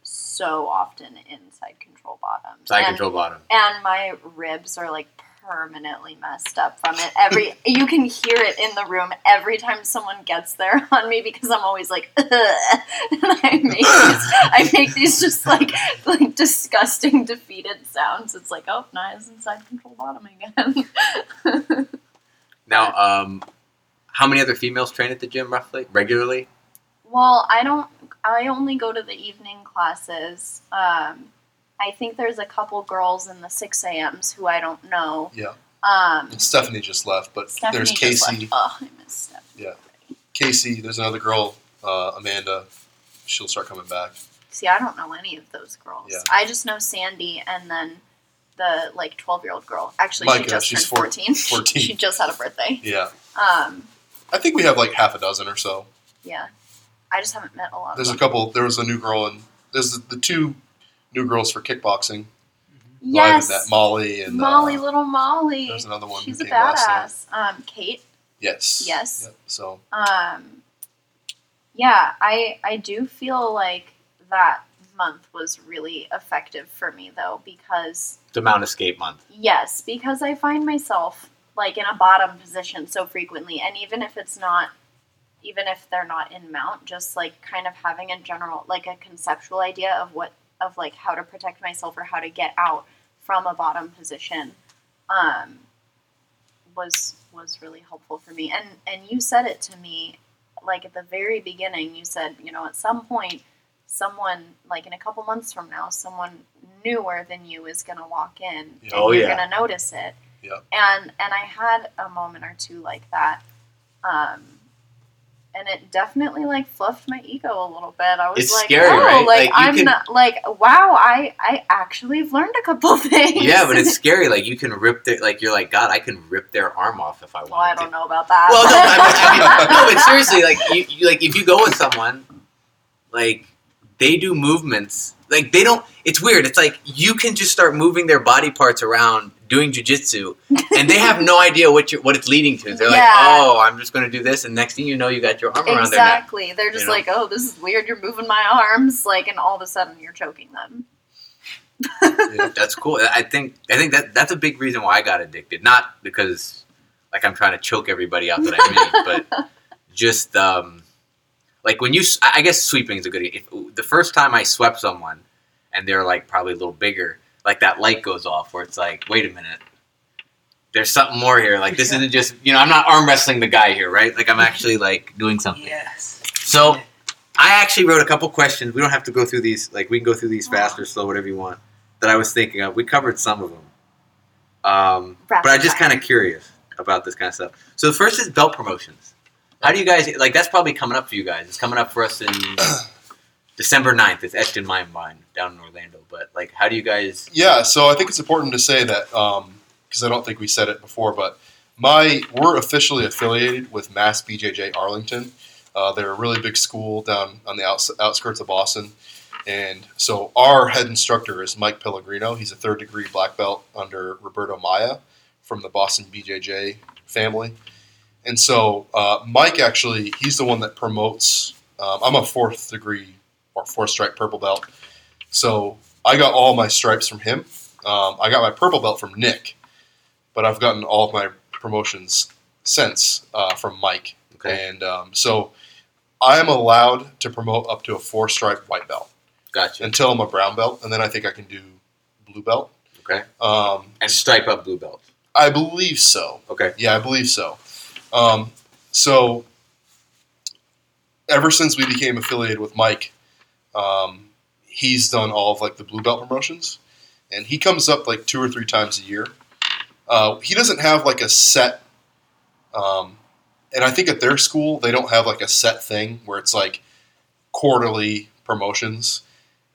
so often in side control bottom. Side and, control bottom. and my ribs are like permanently messed up from it. Every you can hear it in the room every time someone gets there on me because I'm always like, and I make these, I make these just like like disgusting defeated sounds. It's like, oh, Naya's inside control bottom again. Now, um, how many other females train at the gym roughly, regularly? Well, I don't. I only go to the evening classes. Um, I think there's a couple girls in the six a.m.s who I don't know. Yeah. Um, And Stephanie just left, but Stephanie there's Casey. Oh, I miss Stephanie. Yeah. Casey, there's another girl, uh, Amanda. She'll start coming back. See, I don't know any of those girls. Yeah. I just know Sandy and then the like twelve year old girl. Actually, she just she's turned four- fourteen. 14. she just had a birthday. Yeah. Um, I think we have like half a dozen or so. yeah. I just haven't met a lot. There's a couple. There was a new girl, and there's the, the two new girls for kickboxing. who I Yes. that Molly and Molly, uh, little Molly. there's another one. She's who a came badass. Um, Kate. Yes. Yes. Yep. So Um, yeah, I I do feel like that month was really effective for me though because The Mount Escape month. yes, because I find myself like in a bottom position so frequently, and even if it's not, even if they're not in mount, just like kind of having a general like a conceptual idea of what of like how to protect myself or how to get out from a bottom position, um, was was really helpful for me. And and you said it to me like at the very beginning. You said you know at some point someone like in a couple months from now someone newer than you is going to walk in and Oh, you're yeah. going to notice it Yeah. and and i had a moment or two like that um and it definitely like fluffed my ego a little bit i was It's like scary, oh right? like, Like, i'm can- not like wow i i actually have learned a couple things Yeah, but it's scary. Like you can rip their like you're like God. I can rip their arm off if I want. well i don't know about that Well, no, I mean, I mean, no, but seriously, like you, you, like if you go with someone, like they do movements, like they don't. It's weird. It's like you can just start moving their body parts around doing jujitsu, and they have no idea what you what it's leading to. They're like, oh, I'm just going to do this, and next thing you know, you got your arm around their neck. exactly they're just you know? like oh this is weird you're moving my arms like and all of a sudden you're choking them yeah. That's cool. I think I think that that's a big reason why I got addicted. Not because like I'm trying to choke everybody out that I meet, but just um, like when you. I guess sweeping is a good. If the first time I swept someone, and they're like probably a little bigger, like that light goes off where it's like, wait a minute. There's something more here. Like this isn't just you know I'm not arm wrestling the guy here, right? Like I'm actually like doing something. Yes. So I actually wrote a couple questions. We don't have to go through these. Like we can go through these fast or slow, whatever you want. That I was thinking of. We covered some of them, um, but I'm just kind of curious about this kind of stuff. So the first is belt promotions. How do you guys like? That's probably coming up for you guys. It's coming up for us in December 9th. It's etched in my mind down in Orlando. But like, how do you guys? Yeah, so I think it's important to say that because I don't think we said it before, but my we're officially affiliated with Mass BJJ Arlington. Uh, they're a really big school down on the outs- outskirts of Boston, and so our head instructor is Mike Pellegrino. He's a third degree black belt under Roberto Maia from the Boston BJJ family, and so uh, Mike actually he's the one that promotes. Um, I'm a fourth degree or fourth stripe purple belt, so I got all my stripes from him. Um, I got my purple belt from Nick, but I've gotten all of my promotions since uh, from Mike. Okay, And um, so I am allowed to promote up to a four stripe white belt gotcha. until I'm a brown belt, and then I think I can do blue belt. Okay, Um, and stripe up blue belt. I believe so. Okay, Yeah, I believe so. Um, so ever since we became affiliated with Mike, um, he's done all of like the blue belt promotions, and he comes up like two or three times a year. Uh, he doesn't have like a set, um, and I think at their school they don't have like a set thing where it's like quarterly promotions.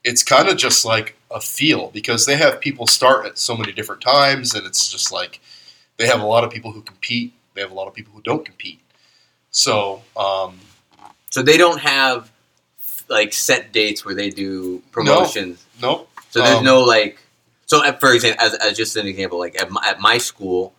It's kind of just like a feel because they have people start at so many different times, and it's just like they have a lot of people who compete. They have a lot of people who don't compete. So um, so they don't have like set dates where they do promotions. No, Nope. So there's Um, no like. So uh, for example, as, as just an example, like at my, at my school,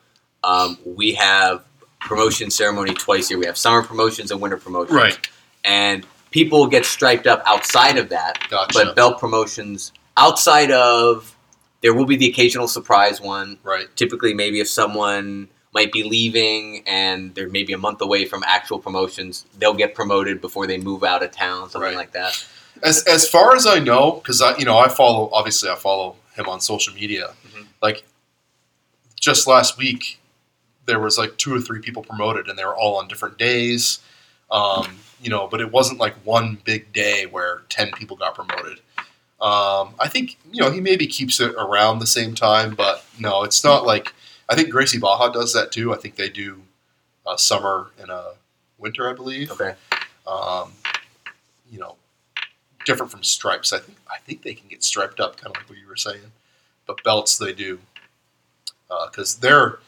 um, we have promotion ceremony twice a year. We have summer promotions and winter promotions. Right. And people get striped up outside of that, Gotcha. but belt promotions outside of there will be the occasional surprise one. right. Typically, maybe if someone might be leaving and they're maybe a month away from actual promotions, they'll get promoted before they move out of town, something Right. like that. As as far as I know, because I you know I follow obviously I follow him on social media. Mhm. Like just last week, there was like two or three people promoted, and they were all on different days. Um, you know, but it wasn't like one big day where ten people got promoted. Um, I think you know he maybe keeps it around the same time, but no, it's not like I think Gracie Barra does that too. I think they do a summer and a winter, I believe Okay. um, you know, different from stripes. I think I think they can get striped up, kind of like what you were saying. But belts they do, because their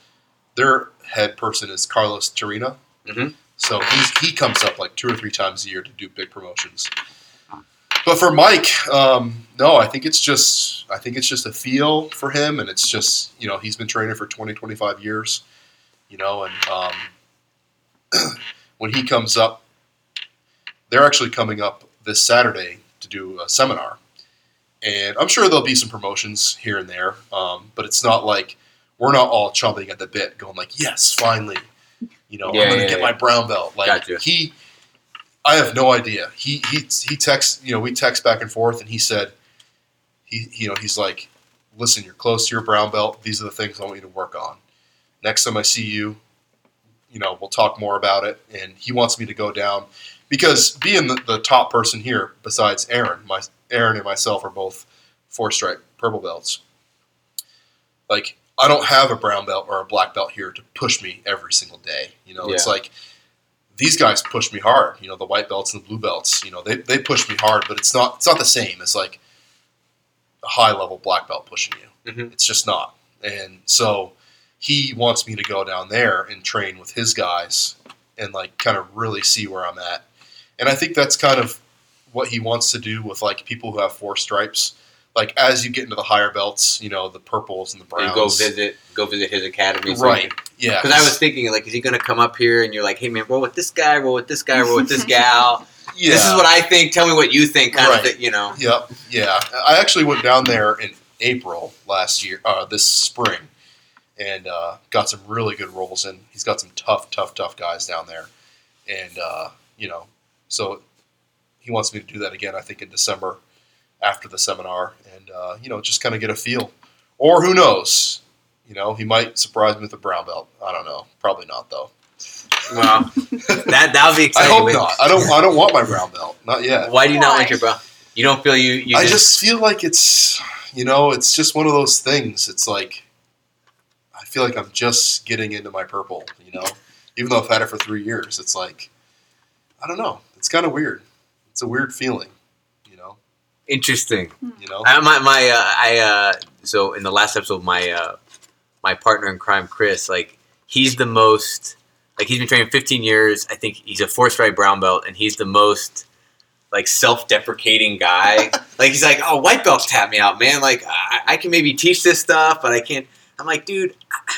their head person is Carlos Torina. Mhm. So he's, he comes up like two or three times a year to do big promotions. But for Mike, um, no, I think it's just I think it's just a feel for him, and it's just you know he's been training for 20, 25 years, you know, and um, when he comes up, they're actually coming up this Saturday to do a seminar, and I'm sure there'll be some promotions here and there, um, but it's not like we're not all chomping at the bit, going like, "Yes, finally, you know, Yeah, I'm going to yeah, get yeah. my brown belt." Like Gotcha. he, I have no idea. He he he texts, you know, we text back and forth, and he said, he you know, he's like, "Listen, you're close to your brown belt. These are the things I want you to work on. Next time I see you, you know, we'll talk more about it." And he wants me to go down because being the, the top person here, besides Aaron, my Aaron and myself are both four stripe purple belts. Like I don't have a brown belt or a black belt here to push me every single day. You know, it's like these guys push me hard. You know, the white belts and the blue belts. You know, they, they push me hard, but it's not it's not the same as like a high level black belt pushing you. Mhm. It's just not. And so he wants me to go down there and train with his guys and like kind of really see where I'm at. And I think that's kind of what he wants to do with like people who have four stripes. Like as you get into the higher belts, you know, the purples and the browns. And go visit, go visit his academy. Right. Yeah. Because I was thinking, like, is he going to come up here and you're like, hey man, roll with this guy, roll with this guy, roll with this gal. yeah. This is what I think. Tell me what you think, kind Right. of thing. You know. Yep. Yeah. I actually went down there in April last year, uh, this spring, and uh, got some really good rolls in. He's got some tough, tough, tough guys down there, and uh, you know, so he wants me to do that again. I think in December after the seminar, and uh, you know, just kind of get a feel, or who knows. You know, he might surprise me with a brown belt. I don't know. Probably not, though. Well, that that would be Exciting, I hope not. I don't. I don't want my brown belt. Not yet. Why do you not Why? want your bro? You don't feel you. you I just, just feel like it's, you know, it's just one of those things. It's like, I feel like I'm just getting into my purple, you know, even though I've had it for three years. It's like, I don't know. It's kind of weird. It's a weird feeling, you know, interesting. you know. I, my my uh, I uh, so in the last episode, my uh, my partner in crime, Chris, like he's the most like he's been training 15 years. I think he's a four stripe brown belt, and he's the most like self-deprecating guy. like he's like, oh, white belts tap me out, man. Like I, I can maybe teach this stuff, but I can't. I'm like, dude. I,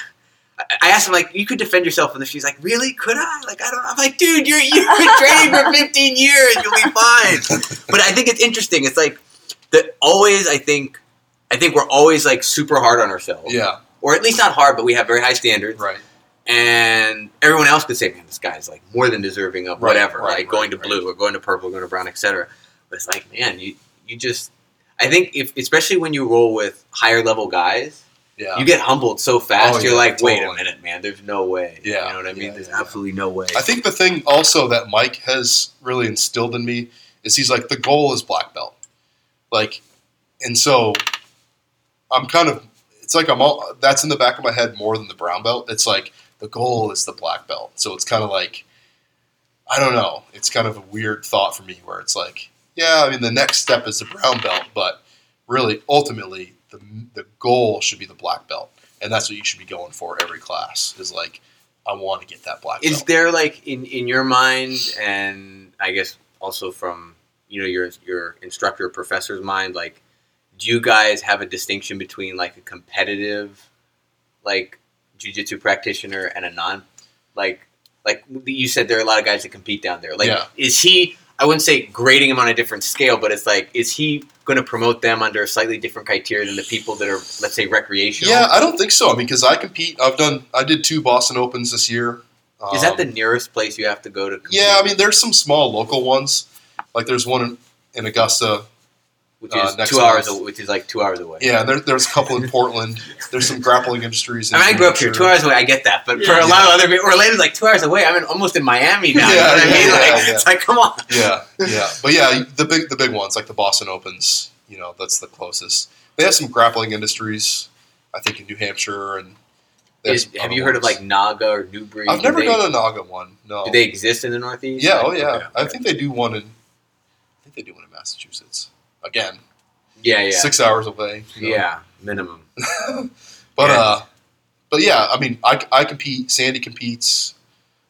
I asked him like, you could defend yourself in this. She's like, really? Could I? Like, I don't. I'm like, dude, you're you've been training for 15 years. You'll be fine but I think it's interesting. It's like that always. I think I think we're always like super hard on ourselves, Yeah, or at least not hard, but we have very high standards. right. And everyone else could say, "Man, this guy's like more than deserving of Right, whatever, right, like going right, to blue or going to purple, or going to brown, etc." But it's like, man, you you just. I think if especially when you roll with higher level guys, Yeah. you get humbled so fast. Oh, you're yeah, like, wait a minute, man. There's no way. Yeah, you know what I mean. yeah, There's yeah, yeah. absolutely no way. I think the thing also that Mike has really instilled in me is he's like the goal is black belt, like, and so I'm kind of it's like I'm all that's in the back of my head more than the brown belt. It's like the goal is the black belt, so it's kind of like I don't know. It's kind of a weird thought for me where it's like, yeah, I mean the next step is the brown belt, but really ultimately the the goal should be the black belt, and that's what you should be going for every class. Is like I want to get that black Is belt. there like in in your mind, and I guess also from you know your your instructor professor's mind like do you guys have a distinction between like a competitive like jiu-jitsu practitioner and a non like like you said there are a lot of guys that compete down there like Yeah. is he i wouldn't say grading him on a different scale but it's like is he going to promote them under a slightly different criteria than the people that are let's say recreational Yeah, I don't think so. I mean, because I compete. I've done. I did two Boston Opens this year. is that Um, the nearest place you have to go to compete? Yeah, I mean, there's some small local ones. Like there's one in, in Augusta. Which uh, is next two hours month. which is like two hours away Yeah, and there, there's a couple in Portland. There's some grappling industries. In I mean, I grew up here, two hours away. I get that, but for Yeah. a lot of other people, Orlando's like two hours away. I'm in, almost in Miami now. you Yeah, know what I yeah, mean? yeah, like, yeah. It's like, come on. Yeah, yeah, but yeah, the big the big ones like the Boston Opens. You know, that's the closest. They have some grappling industries. I think in New Hampshire and. Is, have other you heard of like Naga or Newbury? I've Do never they, done a Naga one. No. Do they exist in the Northeast? Yeah. Like, Oh yeah. okay, I okay. think they do one in. I think they do one in Massachusetts. Again, Yeah, yeah, six hours away. you know. yeah. Minimum. But Yeah. uh, but yeah, I mean, I, I compete. Sandy competes.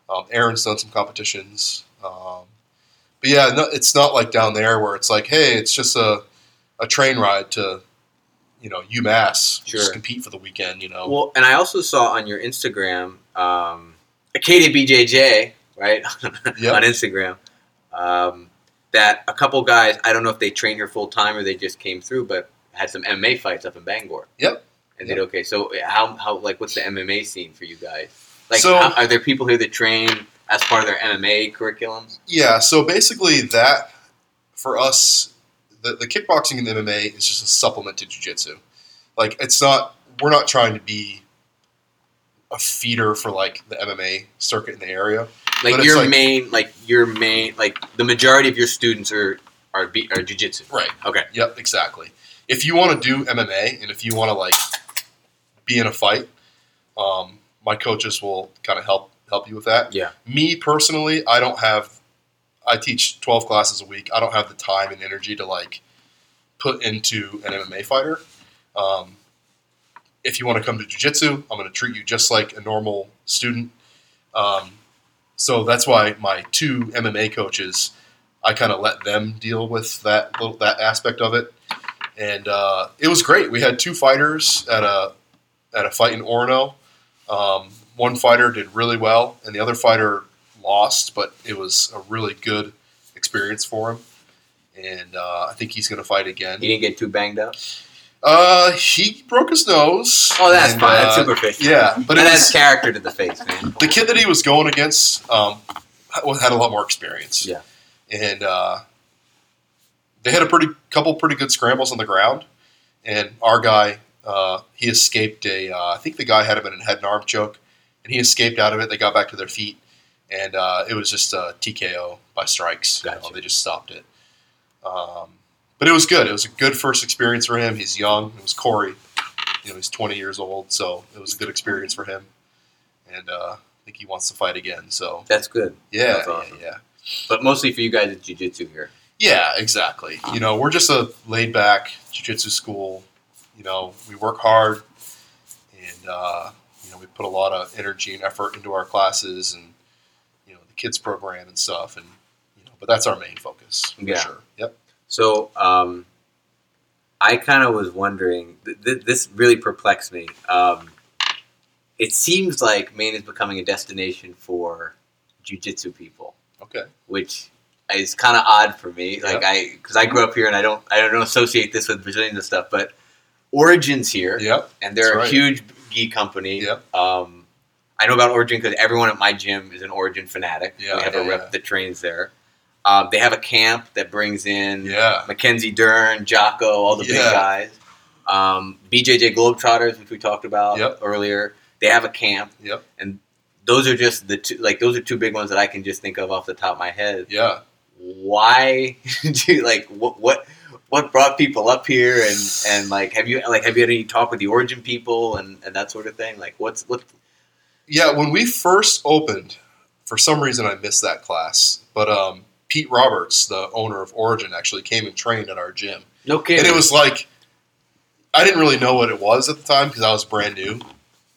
Um, Aaron's done some competitions. Um, but yeah, no, it's not like down there where it's like, hey, it's just a a train ride to, you know, UMass. Sure. Just compete for the weekend. You know. Well, and I also saw on your Instagram, um, KDBJJ, right Yep. on Instagram, um, that a couple guys. I don't know if they train here full time or they just came through, but had some MMA fights up in Bangor. Yep. And did okay. So how how like what's the MMA scene for you guys? Like, So- how, are there people here that train as part of their MMA curriculums? Yeah, so basically that for us, the, the kickboxing and the MMA is just a supplement to jiu-jitsu. Like it's not we're not trying to be a feeder for like the MMA circuit in the area. Like your like- main, like your main, like the majority of your students are are be, are jujitsu. Right. Okay. Yep, exactly. If you want to do MMA and if you want to like be in a fight, um, my coaches will kind of help help you with that. Yeah. Me personally, I don't have. I teach twelve classes a week. I don't have the time and energy to like put into an MMA fighter. Um, if you want to come to jiu-jitsu, I'm going to treat you just like a normal student. Um, so that's why my two MMA coaches, I kind of let them deal with that little, that aspect of it, and uh, it was great. We had two fighters at a at a fight in Orono. Um, one fighter did really well, and the other fighter lost, but it was a really good experience for him. And uh, I think he's going to fight again. He didn't get too banged up. Uh, he broke his nose. Oh, that's and, fine. uh, that's superficial. Yeah, but adds character to the face, man. the kid that he was going against um, had a lot more experience. Yeah. and uh, they had a pretty couple pretty good scrambles on the ground. And our guy, uh, he escaped a. Uh, I think the guy had him in a head and arm choke, and he escaped out of it. They got back to their feet, and uh, it was just a TKO by strikes. You know, Gotcha. they just stopped it. Um, but it was good. It was a good first experience for him. He's young. It was Corey. You know, he's 20 years old, so it was a good experience for him. And uh, I think he wants to fight again. So That's good. yeah, That's awesome. yeah, yeah. But mostly for you guys, it's jujitsu here. Yeah, exactly. You know, we're just a laid back jiu-jitsu school. You know, we work hard, and uh, you know, we put a lot of energy and effort into our classes, and you know, the kids program and stuff. And you know, but that's our main focus for Yeah. sure. So, um, I kind of was wondering. Th- th- this really perplexed me. Um, it seems like Maine is becoming a destination for jujitsu people, Okay. which is kind of odd for me. Like I, because I grew up here and I don't, I don't associate this with Brazilians and stuff. But Origins here, Yep. and they're a right. huge gi company. Yep. Um, I know about Origin because everyone at my gym is an Origin fanatic. Yeah, we have yeah, a rep yeah. that trains there. Um, they have a camp that brings in Yeah. Mackenzie Dern, Jocko, all the big guys. Um, BJJ Globetrotters, which we talked about Yep. earlier, they have a camp. Yep. And those are just the two, like those are two big ones that I can just think of off the top of my head. Yeah. Why do you, like what what what brought people up here and and like have you like have you had any talk with the Origin people and and that sort of thing? Like what's what? Yeah. When we first opened, for some reason I missed that class, but um, Pete Roberts, the owner of Origin, actually came and trained at our gym. No kidding. and it was like I didn't really know what it was at the time because I was brand new.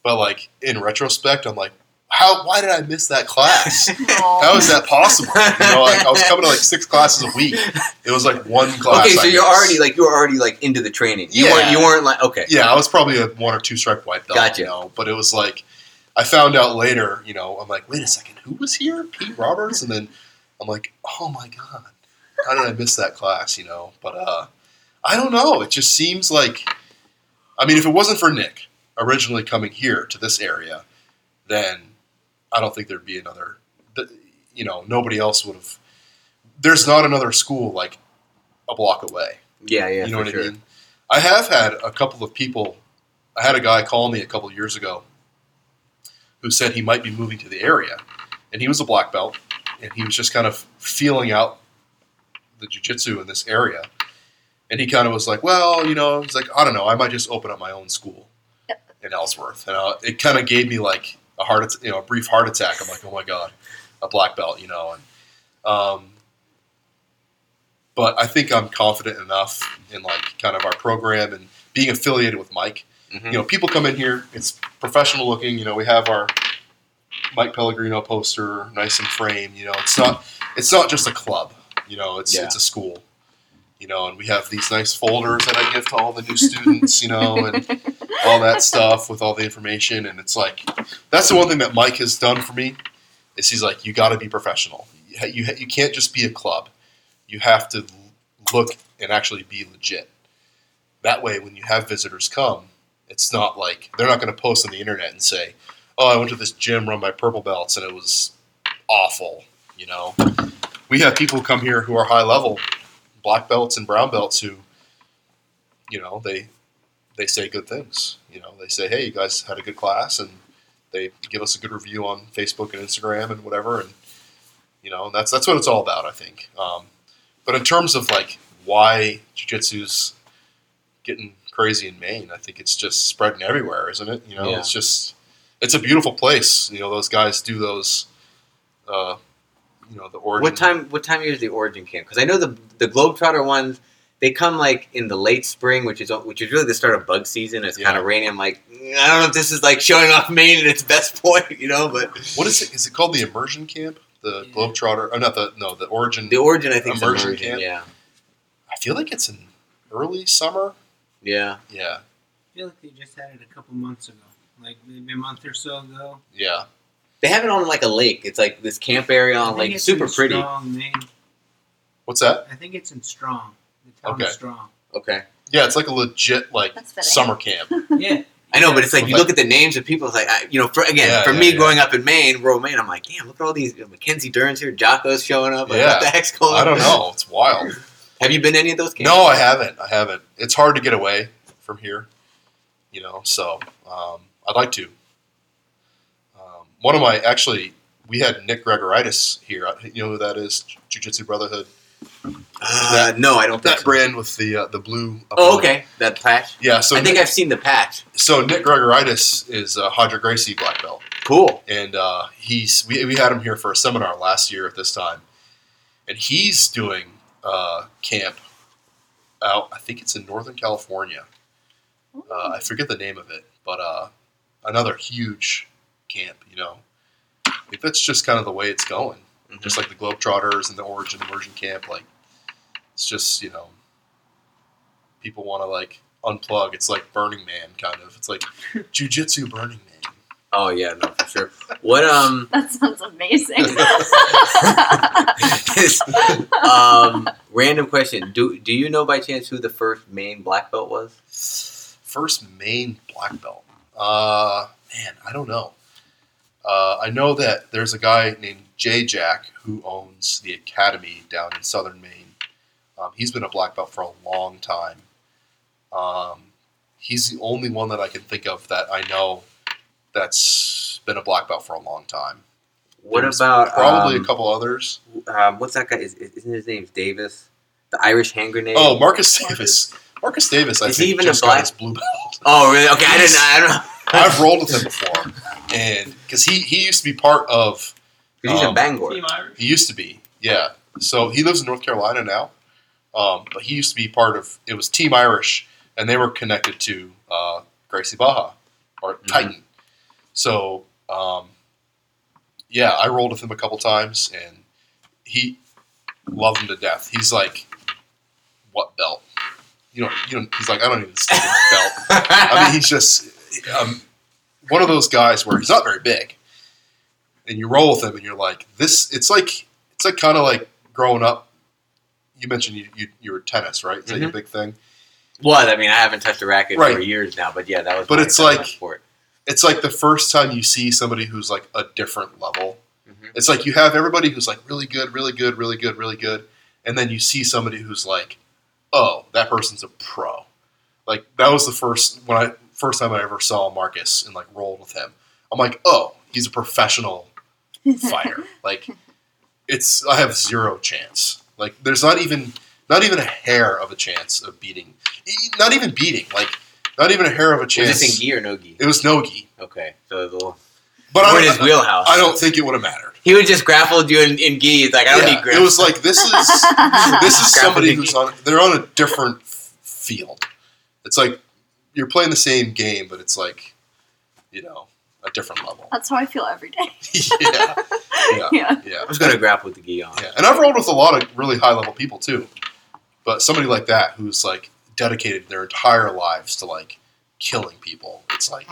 But like in retrospect, I'm like, how? Why did I miss that class? How is that possible? You know, like I was coming to like six classes a week. It was like one class. okay, so I you're missed. already like you were already like into the training. You Yeah. weren't you weren't like okay. Yeah, I was probably a one or two stripe white belt. Gotcha. You know, but it was like I found out later. You know, I'm like, wait a second, who was here? Pete Roberts, and then I'm like, oh my god, how did I miss that class? You know, but uh, I don't know. It just seems like, I mean, if it wasn't for Nick originally coming here to this area, then I don't think there'd be another. You know, nobody else would have. There's not another school like a block away. Yeah, yeah, you know what sure. I mean? I have had a couple of people. I had a guy call me a couple of years ago who said he might be moving to the area, and he was a black belt, and he was just kind of feeling out the jujitsu in this area, and he kind of was like, "Well, you know," he's like, "I don't know, I might just open up my own school in Ellsworth," and uh, it kind of gave me like a heart, att- you know, a brief heart attack. I'm like, "Oh my god, a black belt," you know, and um, but I think I'm confident enough in like kind of our program and being affiliated with Mike. Mhm. You know, people come in here; it's professional looking. You know, we have our Mike Pellegrino poster, nice and framed. You know, it's not it's not just a club. You know, it's Yeah. it's a school. You know, and we have these nice folders that I give to all the new students. You know, and all that stuff with all the information. And it's like that's the one thing that Mike has done for me is he's like, you got to be professional. You, you you can't just be a club. You have to look and actually be legit. That way, when you have visitors come, it's not like they're not going to post on the internet and say, "Oh, I went to this gym, run my purple belts, and it was awful." You know, we have people come here who are high level, black belts and brown belts, who, you know, they they say good things. You know, they say, "Hey, you guys had a good class," and they give us a good review on Facebook and Instagram and whatever. And you know, that's that's what it's all about, I think. Um, but in terms of like why jiu-jitsu's getting crazy in Maine, I think it's just spreading everywhere, isn't it? You know, Yeah. it's just it's a beautiful place. You know, those guys do those. Uh, you know the origin. What time? What time is the origin camp? Because I know the the Globetrotter ones. They come like in the late spring, which is which is really the start of bug season. It's kind of rainy. I'm like, "Mm, I don't know if this is like showing off Maine at its best point, you know. But What is it? Is it called the immersion camp? The Yeah. Globetrotter? Oh, not the no, the origin. the origin, I think, is Immersion immersion. camp? Yeah, I feel like it's in early summer. yeah. Yeah, I feel like they just had it a couple months ago, like maybe a month or so ago. yeah. They have it on like a lake. It's like this camp area on think like it's super in pretty. Strong, Maine. What's that? I think it's in Strong. The town Okay. of Strong. Okay, Yeah, it's like a legit like summer camp. Yeah. I know, but it's like you look at the names of people. It's like I, you know, for, again, Yeah, for yeah, me yeah. growing up in Maine, rural Maine, I'm like, damn, look at all these Mackenzie Dern's here, Jocko's showing up. Like, Yeah. what the heck's going on? I don't know. It's wild. Have you been to any of those camps? No, I haven't. I haven't. It's hard to get away from here, you know. So um, I'd like to. Um, one of my actually, we had Nick Gregoriades here. You know who that is? Jiu Jitsu Brotherhood. Uh, no, I don't think That so. brand with the uh, the blue. Oh, okay, that patch. Yeah. So I think I've seen the patch. so Nick Gregoriades is uh, Roger Gracie black belt. Cool. and uh, he's we, we had him here for a seminar last year at this time, and he's doing uh, camp out. I think it's in Northern California. Uh, I forget the name of it, but uh, another huge camp. You know, I think that's just kind of the way it's going. Mhm. Just like the Globetrotters and the Origin Immersion Camp, like it's just you know, people want to like unplug. It's like Burning Man, kind of. It's like jujitsu Burning Man. Oh yeah, no, for sure. What um, That sounds amazing. um, random question. Do do you know by chance who the first main black belt was? First main black belt. Uh, man, I don't know. Uh, I know that there's a guy named Jay Jack who owns the academy down in southern Maine. Um, he's been a black belt for a long time. Um, he's the only one that I can think of that I know that's been a black belt for a long time. What There's about Probably um, a couple others. Um, what's that guy? Is, isn't his name Davis? The Irish hand grenade. Oh, Marcus Davis. Marcus Davis, I Is he think, even a just got black- his blue belt. Oh, really? Okay, I didn't. I don't know. I've rolled with him before, and because he he used to be part of 'Cause he's in Um, Bangor. Team Irish. he used to be yeah. So he lives in North Carolina now, um, but he used to be part of it was Team Irish, and they were connected to uh, Gracie Barra or Mhm. Titan. So um, yeah, I rolled with him a couple times, and he loved him to death. He's like, "What belt?" You know, you know. He's like, "I don't even stick belt." I mean, he's just um, one of those guys where he's not very big, and you roll with him, and you're like, "This." It's like it's like kind of like growing up. You mentioned you, you, you were tennis, right? Is that your big thing? What? I mean, I haven't touched a racket for years now, but yeah, that was. But it's that was my like- sport. It's like the first time you see somebody who's like a different level. Mhm. It's like you have everybody who's like really good, really good, really good, really good, and then you see somebody who's like, oh, that person's a pro. Like that was the first when I first time I ever saw Marcus and like rolled with him. I'm like, oh, he's a professional fighter. like it's I have zero chance. Like there's not even not even a hair of a chance of beating. Not even beating. Like not even a hair of a Was chance. this in gi or no gi? It was no gi. Okay, so the little. But I in his don't, wheelhouse. I don't think it would have mattered. He would just grapple you in, in gi. He's like, I don't Yeah, need grip. it was like this is this is somebody who's on they're on a different field. It's like you're playing the same game, but it's like you know a different level. That's how I feel every day. yeah, yeah, Yeah. yeah. I was gonna grapple with the gi on. Yeah, and I've rolled with a lot of really high level people too, but somebody like that who's like dedicated their entire lives to like killing people, it's like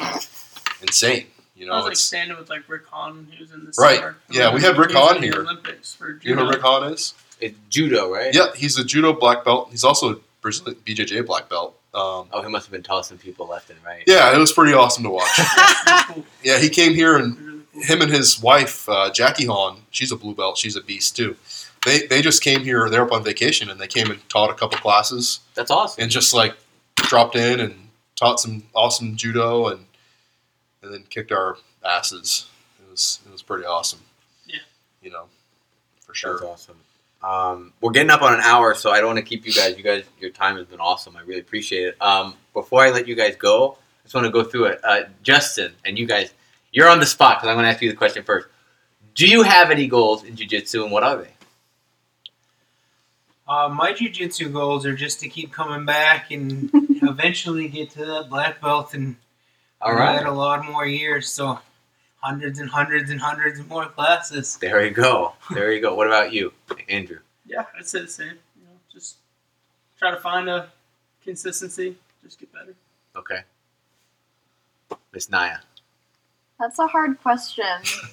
insane. You I was like standing with like Rick Hahn, he was in the Right. summer. Yeah, we had Rick He Hahn in the here. Olympics for judo. you know who Rick Hahn is? It's judo, right? Yeah, he's a judo black belt. He's also a Brazilian BJJ black belt. Um, Oh, he must have been tossing people left and right. yeah, it was pretty awesome to watch. That's really cool. Yeah, he came here and him and his wife uh, Jackie Hahn, she's a blue belt. She's a beast too. They they just came here. They're up on vacation and they came and taught a couple classes. That's awesome. and just like dropped in and taught some awesome judo and and then kicked our asses. It was it was pretty awesome. Yeah. You know, for That's sure. awesome. Um, we're getting up on an hour, so I don't want to keep you guys. You guys, your time has been awesome. I really appreciate it. Um, before I let you guys go, I just want to go through it. Uh, Justin and you guys, you're on the spot because I'm going to ask you the question first. Do you have any goals in jiu-jitsu, and what are they? Uh, my jujitsu goals are just to keep coming back and eventually get to that black belt and All add right, a lot more years. So hundreds and hundreds and hundreds more classes. there you go. There you go. What about you, Andrew? Yeah, I'd say the same. You know, just try to find a consistency, just get better. Okay, Miss Naya. That's a hard question.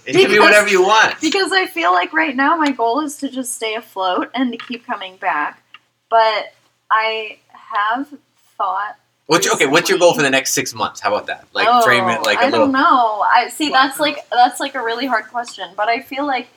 It can be whatever you want. Because I feel like right now my goal is to just stay afloat and to keep coming back. But I have thought. What's your, okay? What's your goal for the next six months? How about that? Like oh, frame it Oh, like a I little. I don't know. I see. That's like that's like a really hard question. But I feel like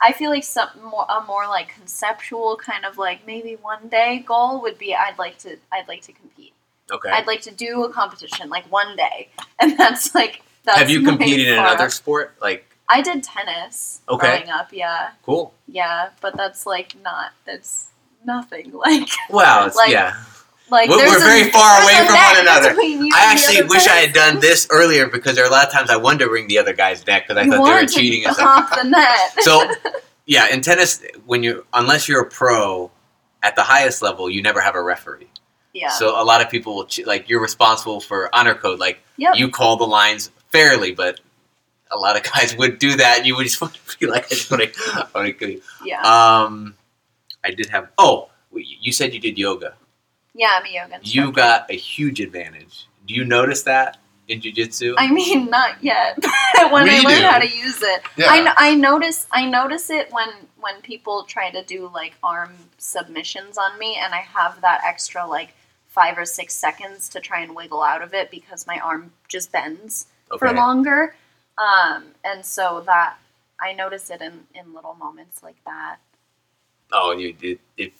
I feel like some more a more like conceptual kind of like maybe one day goal would be I'd like to I'd like to compete. Okay. I'd like to do a competition like one day, and that's like that's Have you competed in another sport? Like, I did tennis Okay. growing up. Yeah, cool. yeah, but that's like not that's nothing like Wow. It's, Like, yeah. Like We're- we're a- very far away from one another. I actually wish I had done this earlier because there are a lot of times I wanted to wring the other guy's neck because I You thought they were cheating and stuff. off the net. So, yeah, in tennis, when you unless you're a pro at the highest level, you never have a referee. yeah, So a lot of people will che- like you're responsible for honor code. Like yep. you call the lines fairly, but a lot of guys would do that. And you would just want to feel like I just want to, I want to yeah, Um, I did have. Oh, you said you did yoga. Yeah. I'm a yoga instructor. You got a huge advantage. Do you notice that in jujitsu? I mean, not yet. when I learn how to use it, Yeah. I, I notice I notice it when when people try to do like arm submissions on me, and I have that extra like five or six seconds to try and wiggle out of it because my arm just bends for longer. Um, and so that I notice it in, in little moments like that. Oh, you did. If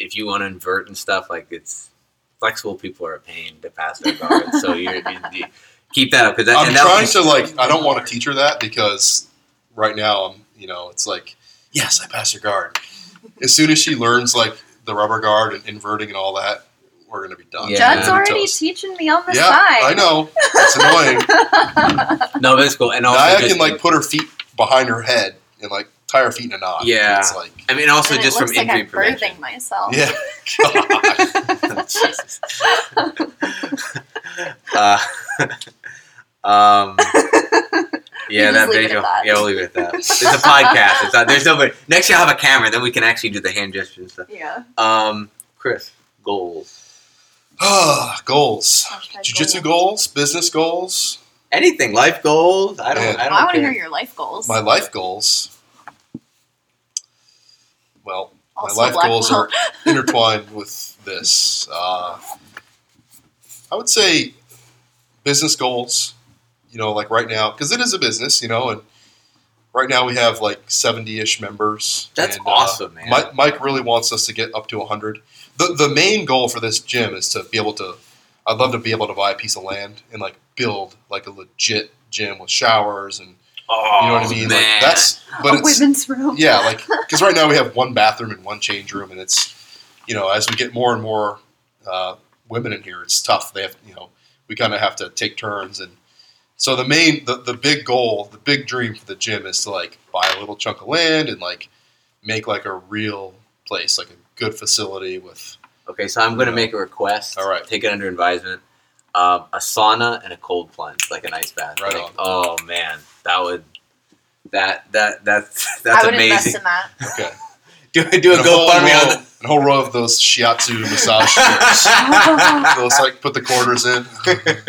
if you want to invert and stuff, like it's flexible people are a pain to pass their guard. so you're, you, you keep that up because I'm and that'll trying to like. I don't want to teach her that because right now I'm. You know, it's like yes, I pass her guard. As soon as she learns like the rubber guard and inverting and all that, we're gonna be done. Yeah. Judd's already toast. teaching me on the Yeah, side. I know. It's annoying. No, that's cool. And also, Naya just, can like put her feet behind her head and like tie her feet in a knot. Yeah. it's like I mean, also and just it from like injury I'm prevention. birthing myself. yeah. Jesus. uh, um, yeah, Yeah, just that leave it at that. Yeah, we'll leave it at that. It's a podcast. It's not, there's nobody. Next year, I'll have a camera. Then we can actually do the hand gestures and stuff. Yeah. Um, Chris, goals. Ah, goals. Hashtag Jiu-jitsu goals. goals, business goals, Anything, life goals. I don't. Man. I don't I want to hear your life goals. my life goals. Well, also, my life black goals are intertwined with this. Uh, I would say business goals. You know, like right now, because it is a business. You know, and right now we have like seventy-ish members. That's and, uh, awesome, man. Mike, Mike really wants us to get up to hundred. The the main goal for this gym is to be able to. I'd love to be able to buy a piece of land and like build like a legit gym with showers and Oh, you know what I mean. Man. Like that's but a it's women's room. yeah, like because right now we have one bathroom and one change room, and it's you know as we get more and more uh, women in here, it's tough. They have you know we kind of have to take turns, and so the main the, the big goal, the big dream for the gym is to like buy a little chunk of land and like make like a real place, like a good facility with Okay, so I'm going to make a request. All right. Take it under advisement. Um, a sauna and a cold plunge, like an ice bath. Right Like, on. Oh man, that would. That that that's I that's would invest amazing. in that. okay. Do do a And a whole GoFundMe row, on the. a whole row of those shiatsu massage chairs. those like put the quarters in.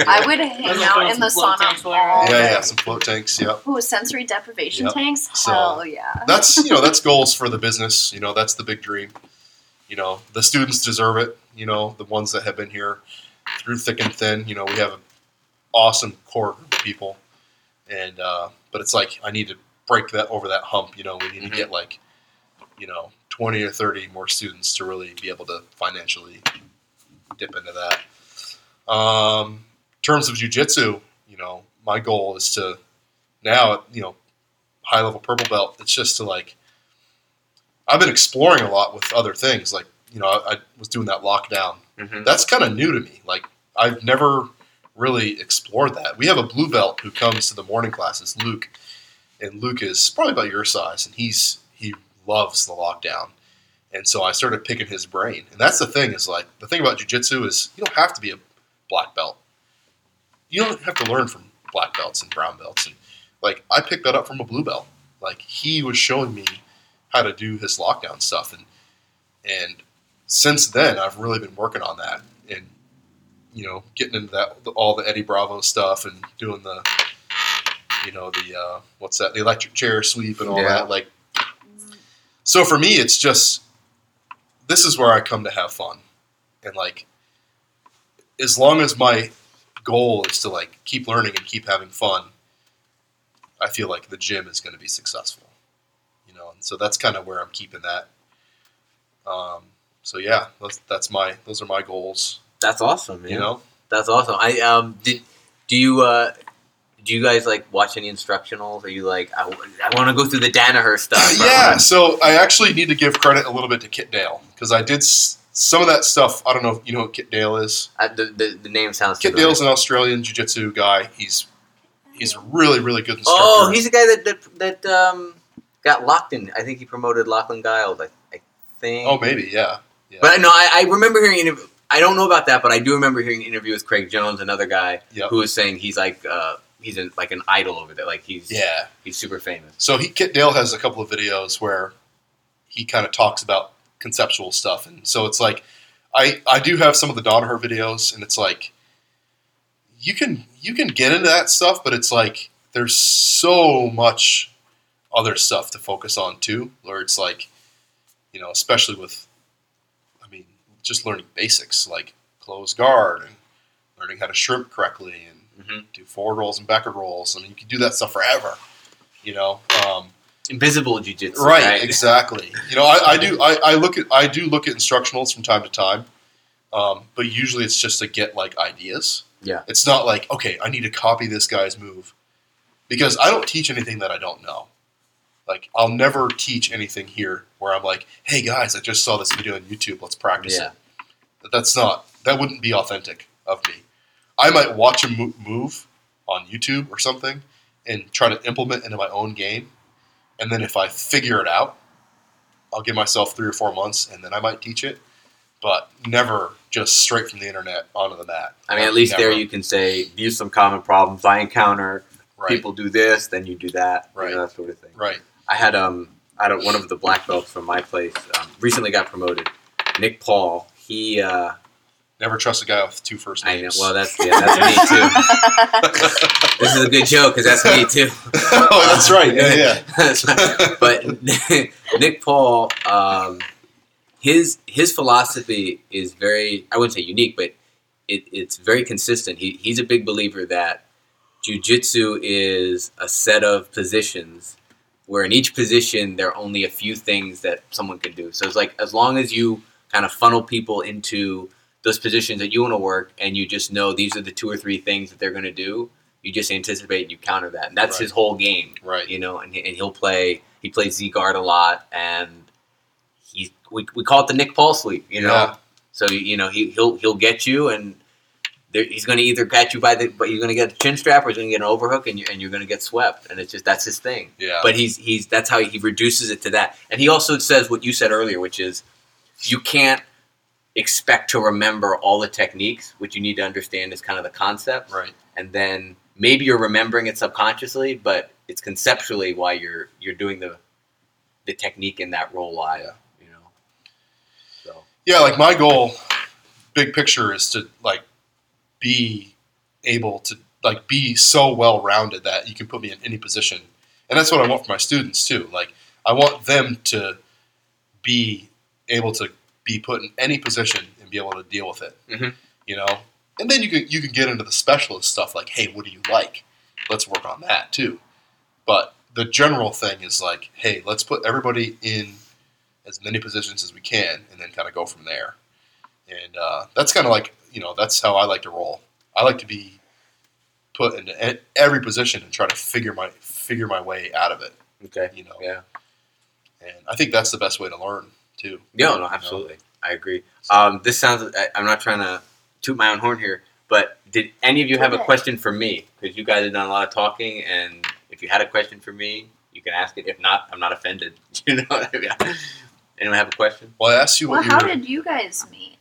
I would hang Those out in the sauna while you're Yeah, yeah, some float tanks. Yep. Ooh, sensory deprivation Yep. tanks? So- Hell yeah. that's you know that's goals for the business. You know that's the big dream. You know the students deserve it. You know the ones that have been here through thick and thin. You know we have an awesome core group of people, and uh, but it's like I need to break that over that hump. You know we need Mhm. to get like you know twenty or thirty more students to really be able to financially dip into that. Um, in terms of jujitsu, you know my goal is to now you know high level purple belt. It's just to like I've been exploring a lot with other things. Like you know, I, I was doing that lockdown. Mhm. That's kind of new to me. Like I've never really explored that. We have a blue belt who comes to the morning classes, Luke, and Luke is probably about your size, and he's he loves the lockdown. And so I started picking his brain, and that's the thing is like the thing about jujitsu is you don't have to be a black belt. You don't have to learn from black belts and brown belts, and like I picked that up from a blue belt. Like he was showing me how to do his lockdown stuff, and and since then I've really been working on that, you know getting into that all the Eddie Bravo stuff and doing the you know the uh, what's that the electric chair sweep and all Yeah. that like. So for me, it's just this is where I come to have fun, and like as long as my goal is to like keep learning and keep having fun, I feel like the gym is going to be successful. You know, and so that's kind of where I'm keeping that. Um, so yeah, that's, that's my those are my goals. That's awesome, man. You know, That's awesome. I um did. Do you uh do you guys like watch any instructionals? Are you like I, I want to go through the Danaher stuff? Yeah. So I actually need to give credit a little bit to Kit Dale because I did s- some of that stuff. I don't know if you know what Kit Dale is. I, the, the the name sounds. Kit familiar. Dale's an Australian jiu-jitsu guy. He's he's a really really good instructor. Oh, he's the guy that that, that um got locked in. I think he promoted Lachlan Giles. I, I think. oh maybe yeah. yeah. But no, I, I remember hearing. I don't know about that, but I do remember hearing an interview with Craig Jones, another guy Yep. who was saying he's like uh, he's an, like an idol over there. Like he's yeah. he's super famous. So he Kit Dale has a couple of videos where he kind of talks about conceptual stuff, and so it's like I I do have some of the Danaher videos, and it's like you can you can get into that stuff, but it's like there's so much other stuff to focus on too, where it's like you know, especially with just learning basics like close guard and learning how to shrimp correctly and hmm do forward rolls and backward rolls. I mean, you can do that stuff forever. You know, um, Invisible jiu-jitsu, right, right? Exactly. You know, I, I do. I, I look at. I do look at instructionals from time to time, um, but usually it's just to get like ideas. Yeah. It's not like okay, I need to copy this guy's move, because I don't teach anything that I don't know. Like I'll never teach anything here where I'm like, hey guys, I just saw this video on YouTube. Let's practice Yeah. it. That's not. That wouldn't be authentic of me. I might watch a mo- move on YouTube or something and try to implement into my own game, and then if I figure it out, I'll give myself three or four months, and then I might teach it. But never just straight from the internet onto the mat. I mean, at least there you can say, view some common problems I encounter Right. people do this, then you do that, you know, Right. that sort of thing. Right. I had um I had a, one of the black belts from my place um, recently got promoted. Nick Paul. He uh, Never trust a guy with two first I know. names. Well, that's yeah, that's me too. This is a good joke because that's me too. oh, that's right. Yeah, yeah. That's right. but Nick Paul, um, his his philosophy is very I wouldn't say unique, but it, it's very consistent. He, he's a big believer that jujitsu is a set of positions where in each position there are only a few things that someone can do. So it's like as long as you kind of funnel people into those positions that you want to work and you just know these are the two or three things that they're going to do, you just anticipate and you counter that. And that's Right. his whole game Right. you know, and, and he'll play. He plays Z guard a lot, and he's we, we call it the Nick Paul sweep. You know, Yeah. so you know he he'll he'll get you, and he's going to either catch you by the, but you're going to get a chin strap, or he's going to get an overhook, and you're, and you're going to get swept, and it's just that's his thing. Yeah. But he's he's that's how he reduces it to that, and he also says what you said earlier, which is you can't expect to remember all the techniques. What you need to understand is kind of the concept right. and then maybe you're remembering it subconsciously, but it's conceptually why you're you're doing the the technique in that role live. You know. So Yeah, like my goal, big picture, is to like be able to like be so well rounded that you can put me in any position, and that's what I want for my students too. Like I want them to be able to be put in any position and be able to deal with it. Mhm. You know, and then you can you can get into the specialist stuff like, hey, what do you like? Let's work on that too. But the general thing is like, hey, let's put everybody in as many positions as we can, and then kind of go from there. And uh, that's kind of like you know that's how I like to roll. I like to be put into e- every position and try to figure my figure my way out of it. okay. You know, Yeah. and I think that's the best way to learn too. Yeah. No. Absolutely. I agree. Um, this sounds. I, I'm not trying to toot my own horn here, but did any of you have a question for me? Because you guys have done a lot of talking, and if you had a question for me, you can ask it. If not, I'm not offended. You know. What I mean? Anyone have a question? Well, I asked you well, what you how were. did you guys meet?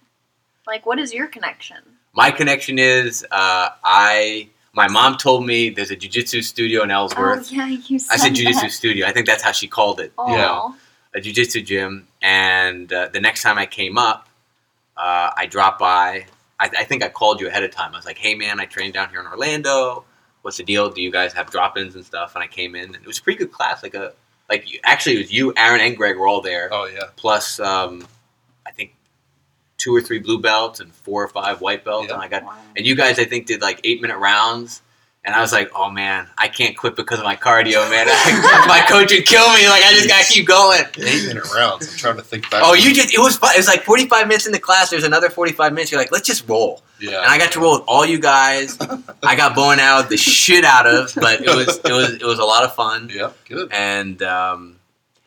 Like, what is your connection? My connection is uh, I. My mom told me there's a jujitsu studio in Ellsworth. Oh yeah, you said I said jujitsu that. studio. I think that's how she called it. Oh, Yeah. A jujitsu gym. And uh, the next time I came up, uh, I dropped by. I, I think I called you ahead of time. I was like, "Hey man, I trained down here in Orlando. What's the deal? Do you guys have drop-ins and stuff?" And I came in, and it was a pretty good class. Like a like you, actually, it was you, Aaron, and Greg were all there. Oh yeah, Plus, um, I think two or three blue belts and four or five white belts. Yeah. And I got Wow. and you guys I think did like eight minute rounds. And I was like, oh man, I can't quit because of my cardio, man. my coach would kill me. Like I just gotta keep going. eight minute rounds. I'm trying to think back. Oh, you just it was fun. It was like forty five minutes in the class. There's another forty five minutes. You're like, let's just roll. Yeah. And I got to roll with all you guys. I got blown out the shit out of, but it was it was it was a lot of fun. Yeah. Good. And um,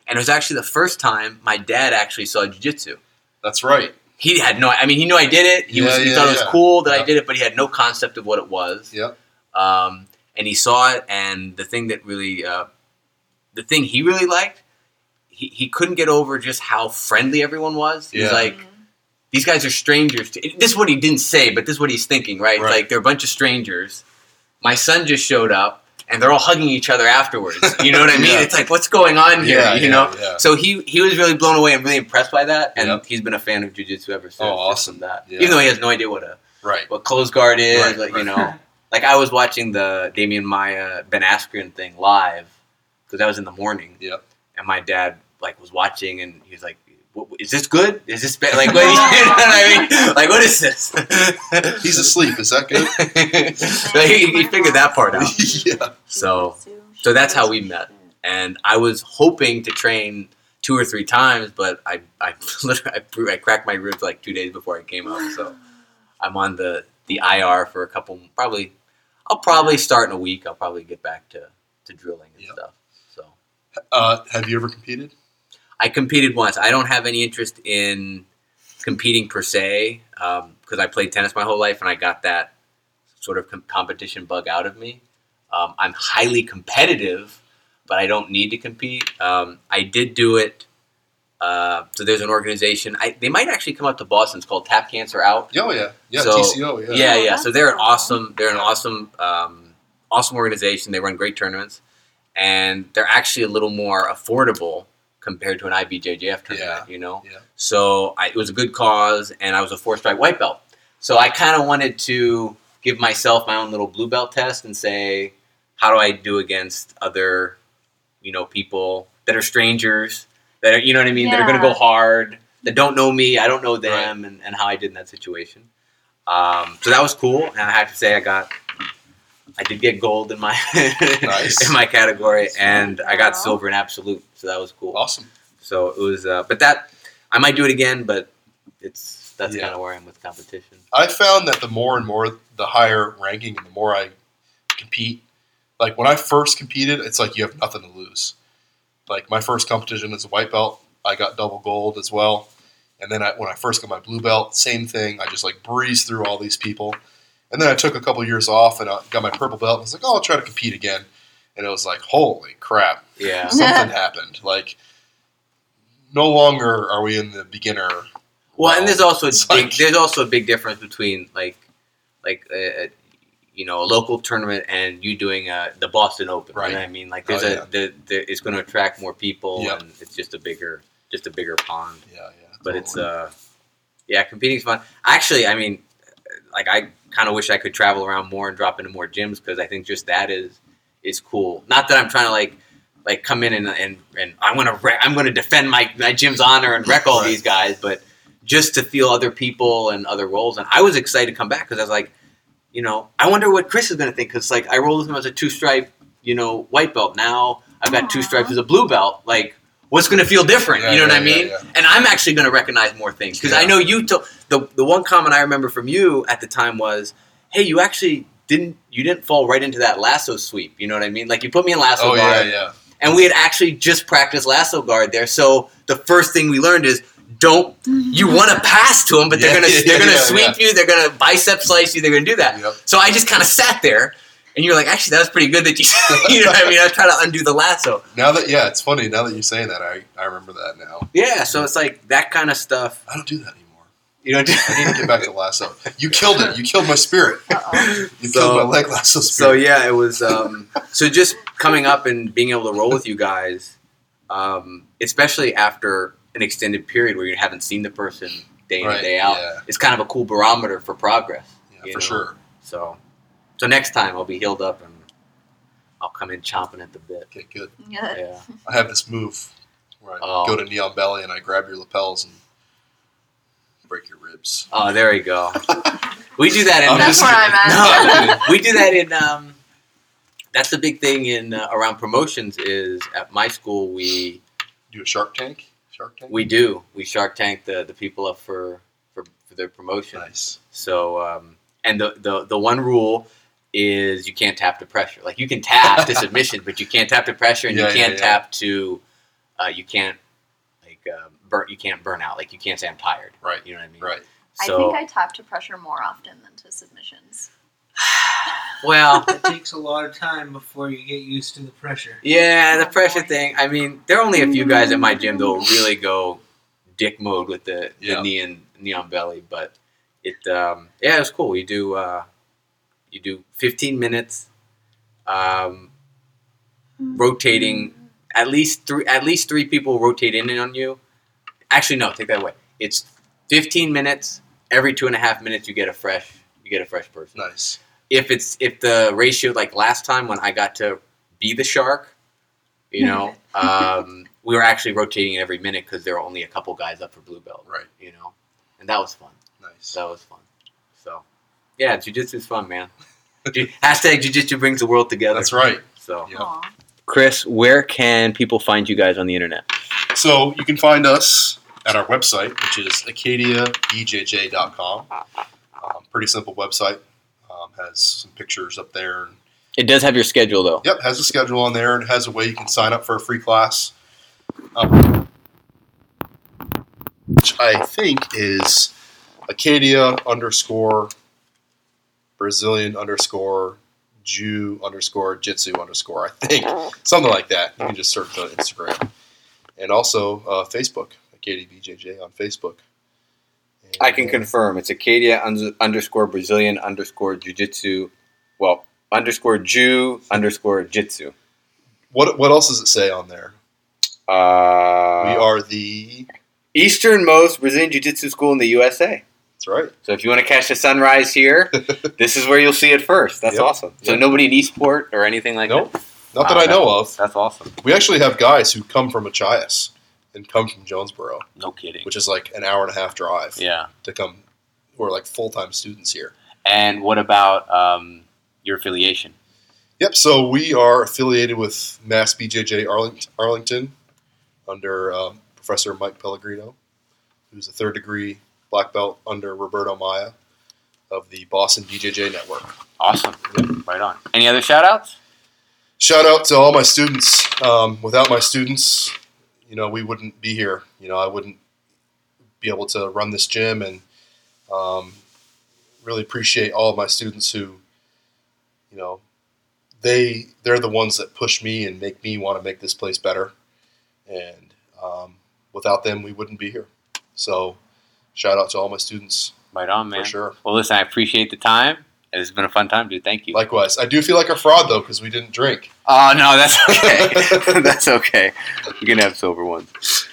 and it was actually the first time my dad actually saw jujitsu. That's right. He had no. I mean, he knew I did it. He was. He yeah, thought it was yeah. cool that I did it, but he had no concept of what it was. Yeah. Um, and he saw it, and the thing that really, uh, the thing he really liked, he, he couldn't get over just how friendly everyone was. He's Yeah. like, these guys are strangers. To, this is what he didn't say, but this is what he's thinking, right? Right. Like they're a bunch of strangers. My son just showed up, and they're all hugging each other afterwards. You know what I mean? Yeah. It's like, what's going on here? Yeah. you yeah, know. So he he was really blown away and really impressed by that, and Yep. he's been a fan of jujitsu ever since. Oh, awesome. That, even though he has no idea what a Right. what closed guard is, Right, like, you know. Like I was watching the Damian Maia Ben Askren thing live because that was in the morning. Yep. And my dad like was watching, and he was like, "Is this good? Is this ba-? like what? you know what I mean? Like what is this?" He's asleep. Is that good? so he, he figured that part out. yeah. So- so that's how we met. And I was hoping to train two or three times, but I I literally I, I cracked my ribs like two days before I came up. So I'm on the the IR for a couple. Probably I'll probably start in a week. I'll probably get back to to drilling and Yep. stuff. So Uh, have you ever competed? I competed once. I don't have any interest in competing per se because I played tennis my whole life and I got that sort of com- competition bug out of me. Um, I'm highly competitive, but I don't need to compete. Um, I did do it. Uh, so there's an organization. I, they might actually come up to Boston. It's called Tap Cancer Out. Oh yeah. Yeah. So- TCO. Yeah. Yeah, yeah. So they're an awesome. They're an awesome, um, awesome organization. They run great tournaments, and they're actually a little more affordable compared to an IBJJF tournament. You know, Yeah. so I, it was a good cause, and I was a four stripe white belt. So I kind of wanted to give myself my own little blue belt test and say, how do I do against other, you know, people that are strangers that are, you know what I mean, that are going to go hard, that don't know me, I don't know them, and, and how I did in that situation. Um, so that was cool, and I have to say I got, I did get gold in my Nice. in my category, and I got Wow. silver in absolute, so that was cool. Awesome. So it was, uh, but that I might do it again, but it's that's Yeah. kind of where I am with competition. I found that the more and more, the higher ranking, and the more I compete. Like when I first competed, it's like you have nothing to lose. Like my first competition as a white belt, I got double gold as well. And then I, when I first got my blue belt, same thing. I just like breezed through all these people. And then I took a couple years off and I got my purple belt. And I was like, oh, I'll try to compete again. And it was like, holy crap, Yeah, something happened. Like no longer are we in the beginner. well, and there's also a It's big, like- there's also a big difference between like like a, a, you know a local tournament and you doing uh, the Boston Open. Right. You know what I mean? Like there's Oh, a yeah. the, the, it's going to attract more people, Yep. and it's just a bigger just a bigger pond. Yeah, yeah. But it's totally. uh yeah, competing's fun. Actually, I mean, like I kind of wish I could travel around more and drop into more gyms because I think just that is is cool. Not that I'm trying to like like come in and and, and I'm gonna wreck, I'm gonna defend my my gym's honor and wreck all Right. these guys, but just to feel other people and other roles. And I was excited to come back because I was like, you know, I wonder what Chris is gonna think because like I rolled with him as a two stripe, you know, white belt. Now I've got two stripes as a blue belt. Like. What's going to feel different? Yeah, you know what I mean? yeah, yeah. and I'm actually going to recognize more things because I know you took the the one comment I remember from you at the time was, "Hey, you actually didn't you didn't fall right into that lasso sweep." You know what I mean? Like you put me in lasso Oh guard, yeah. and we had actually just practiced lasso guard there. So the first thing we learned is don't you want to pass to them, but they're Yeah, gonna yeah, they're gonna yeah, sweep you, they're gonna bicep slice you, they're gonna do that. Yep. So I just kind of sat there. And you're like, actually, that was pretty good that you, you know what I mean? I was trying to undo the lasso. Now that yeah, it's funny. Now that you're saying that, I, I remember that now. Yeah, so it's like that kind of stuff. I don't do that anymore. You know, I need to get back to the lasso. You killed it. You killed my spirit. Uh-oh. You So- killed my leg lasso spirit. So yeah, it was. Um, so just coming up and being able to roll with you guys, um, especially after an extended period where you haven't seen the person day in right. and day out, Yeah, it's kind of a cool barometer for progress. yeah for know? sure. So, so next time I'll be healed up and I'll come in chomping at the bit. Okay, good. Yeah. Yeah. I have this move where I Oh. go to knee on belly and I grab your lapels and break your ribs. Oh, there you go. We do that in. I'm That's where I'm at. No, we do that in. Um, that's the big thing in uh, around promotions. Is at my school we Do a Shark Tank. Shark Tank. We do. We Shark Tank the, the people up for, for, for their promotion. nice. So, um, and the, the, the one rule is you can't tap to pressure. Like you can tap to submission, but you can't tap to pressure, and Yeah, you can't yeah. tap to, uh, you can't like uh, burn. You can't burn out. Like you can't say I'm tired. Right. You know what I mean? Right. I think I tap to pressure more often than to submissions. well, It takes a lot of time before you get used to the pressure. yeah, the pressure thing. I mean, there are only a few guys at my gym that will really go dick mode with the, Yeah. the neon neon belly, but it um, yeah, it's cool. We do uh, you do 15 minutes, um, rotating at least three at least three people rotate in on you. Actually, no, take that away. It's 15 minutes. Every two and a half minutes, you get a fresh you get a fresh person Nice. if it's if the ratio like last time when I got to be the shark, you know, um, we were actually rotating every minute because there were only a couple guys up for blue belt, Right. you know, and that was fun. Nice. That was fun. So, yeah, jujitsu is fun, man. Ju- Hashtag jujitsu brings the world together. That's right. So, Yeah. Chris, where can people find you guys on the internet? So you can find us at our website, which is acadiabjj.com. Um, pretty simple website. Um, has some pictures up there. And, It does have your schedule though. yep, has a schedule on there and has a way you can sign up for a free class. Um, which I think is Acadia underscore Brazilian underscore Jew underscore Jitsu underscore. I think something like that. You can just search on Instagram and also uh, Facebook. Acadia BJJ on Facebook. I can And, confirm it's Acadia uns- underscore Brazilian underscore Jiu Jitsu, well underscore Jew underscore Jitsu. What what else does it say on there? Uh, we are the. easternmost Brazilian Jiu Jitsu school in the USA. That's right. So if you want to catch the sunrise here, this is where you'll see it first. That's Yep. awesome. So Yep. nobody in Eastport or anything like Nope. that. Not that Wow, I know of. That's awesome. We actually have guys who come from Machias and come from Jonesboro, No kidding. which is like an hour and a half drive Yeah. to come, who are like full time students here. And what about um, your affiliation? Yep. So we are affiliated with Mass BJJ Arlington, Arlington under um, Professor Mike Pellegrino, who's a third degree black belt under Roberto Maia of the Boston BJJ Network. Awesome. Right on. Any other shout outs? Shout out to all my students. Um, without my students, you know, we wouldn't be here. You know, I wouldn't be able to run this gym and um, really appreciate all of my students who, you know, they they're the ones that push me and make me want to make this place better. And um, without them, we wouldn't be here. So, shout out to all my students Right on, man. for sure. Well, listen, I appreciate the time. It's been a fun time, dude. Thank you. Likewise, I do feel like a fraud though because we didn't drink. oh, no, that's okay. that's okay. We're going to have sober ones.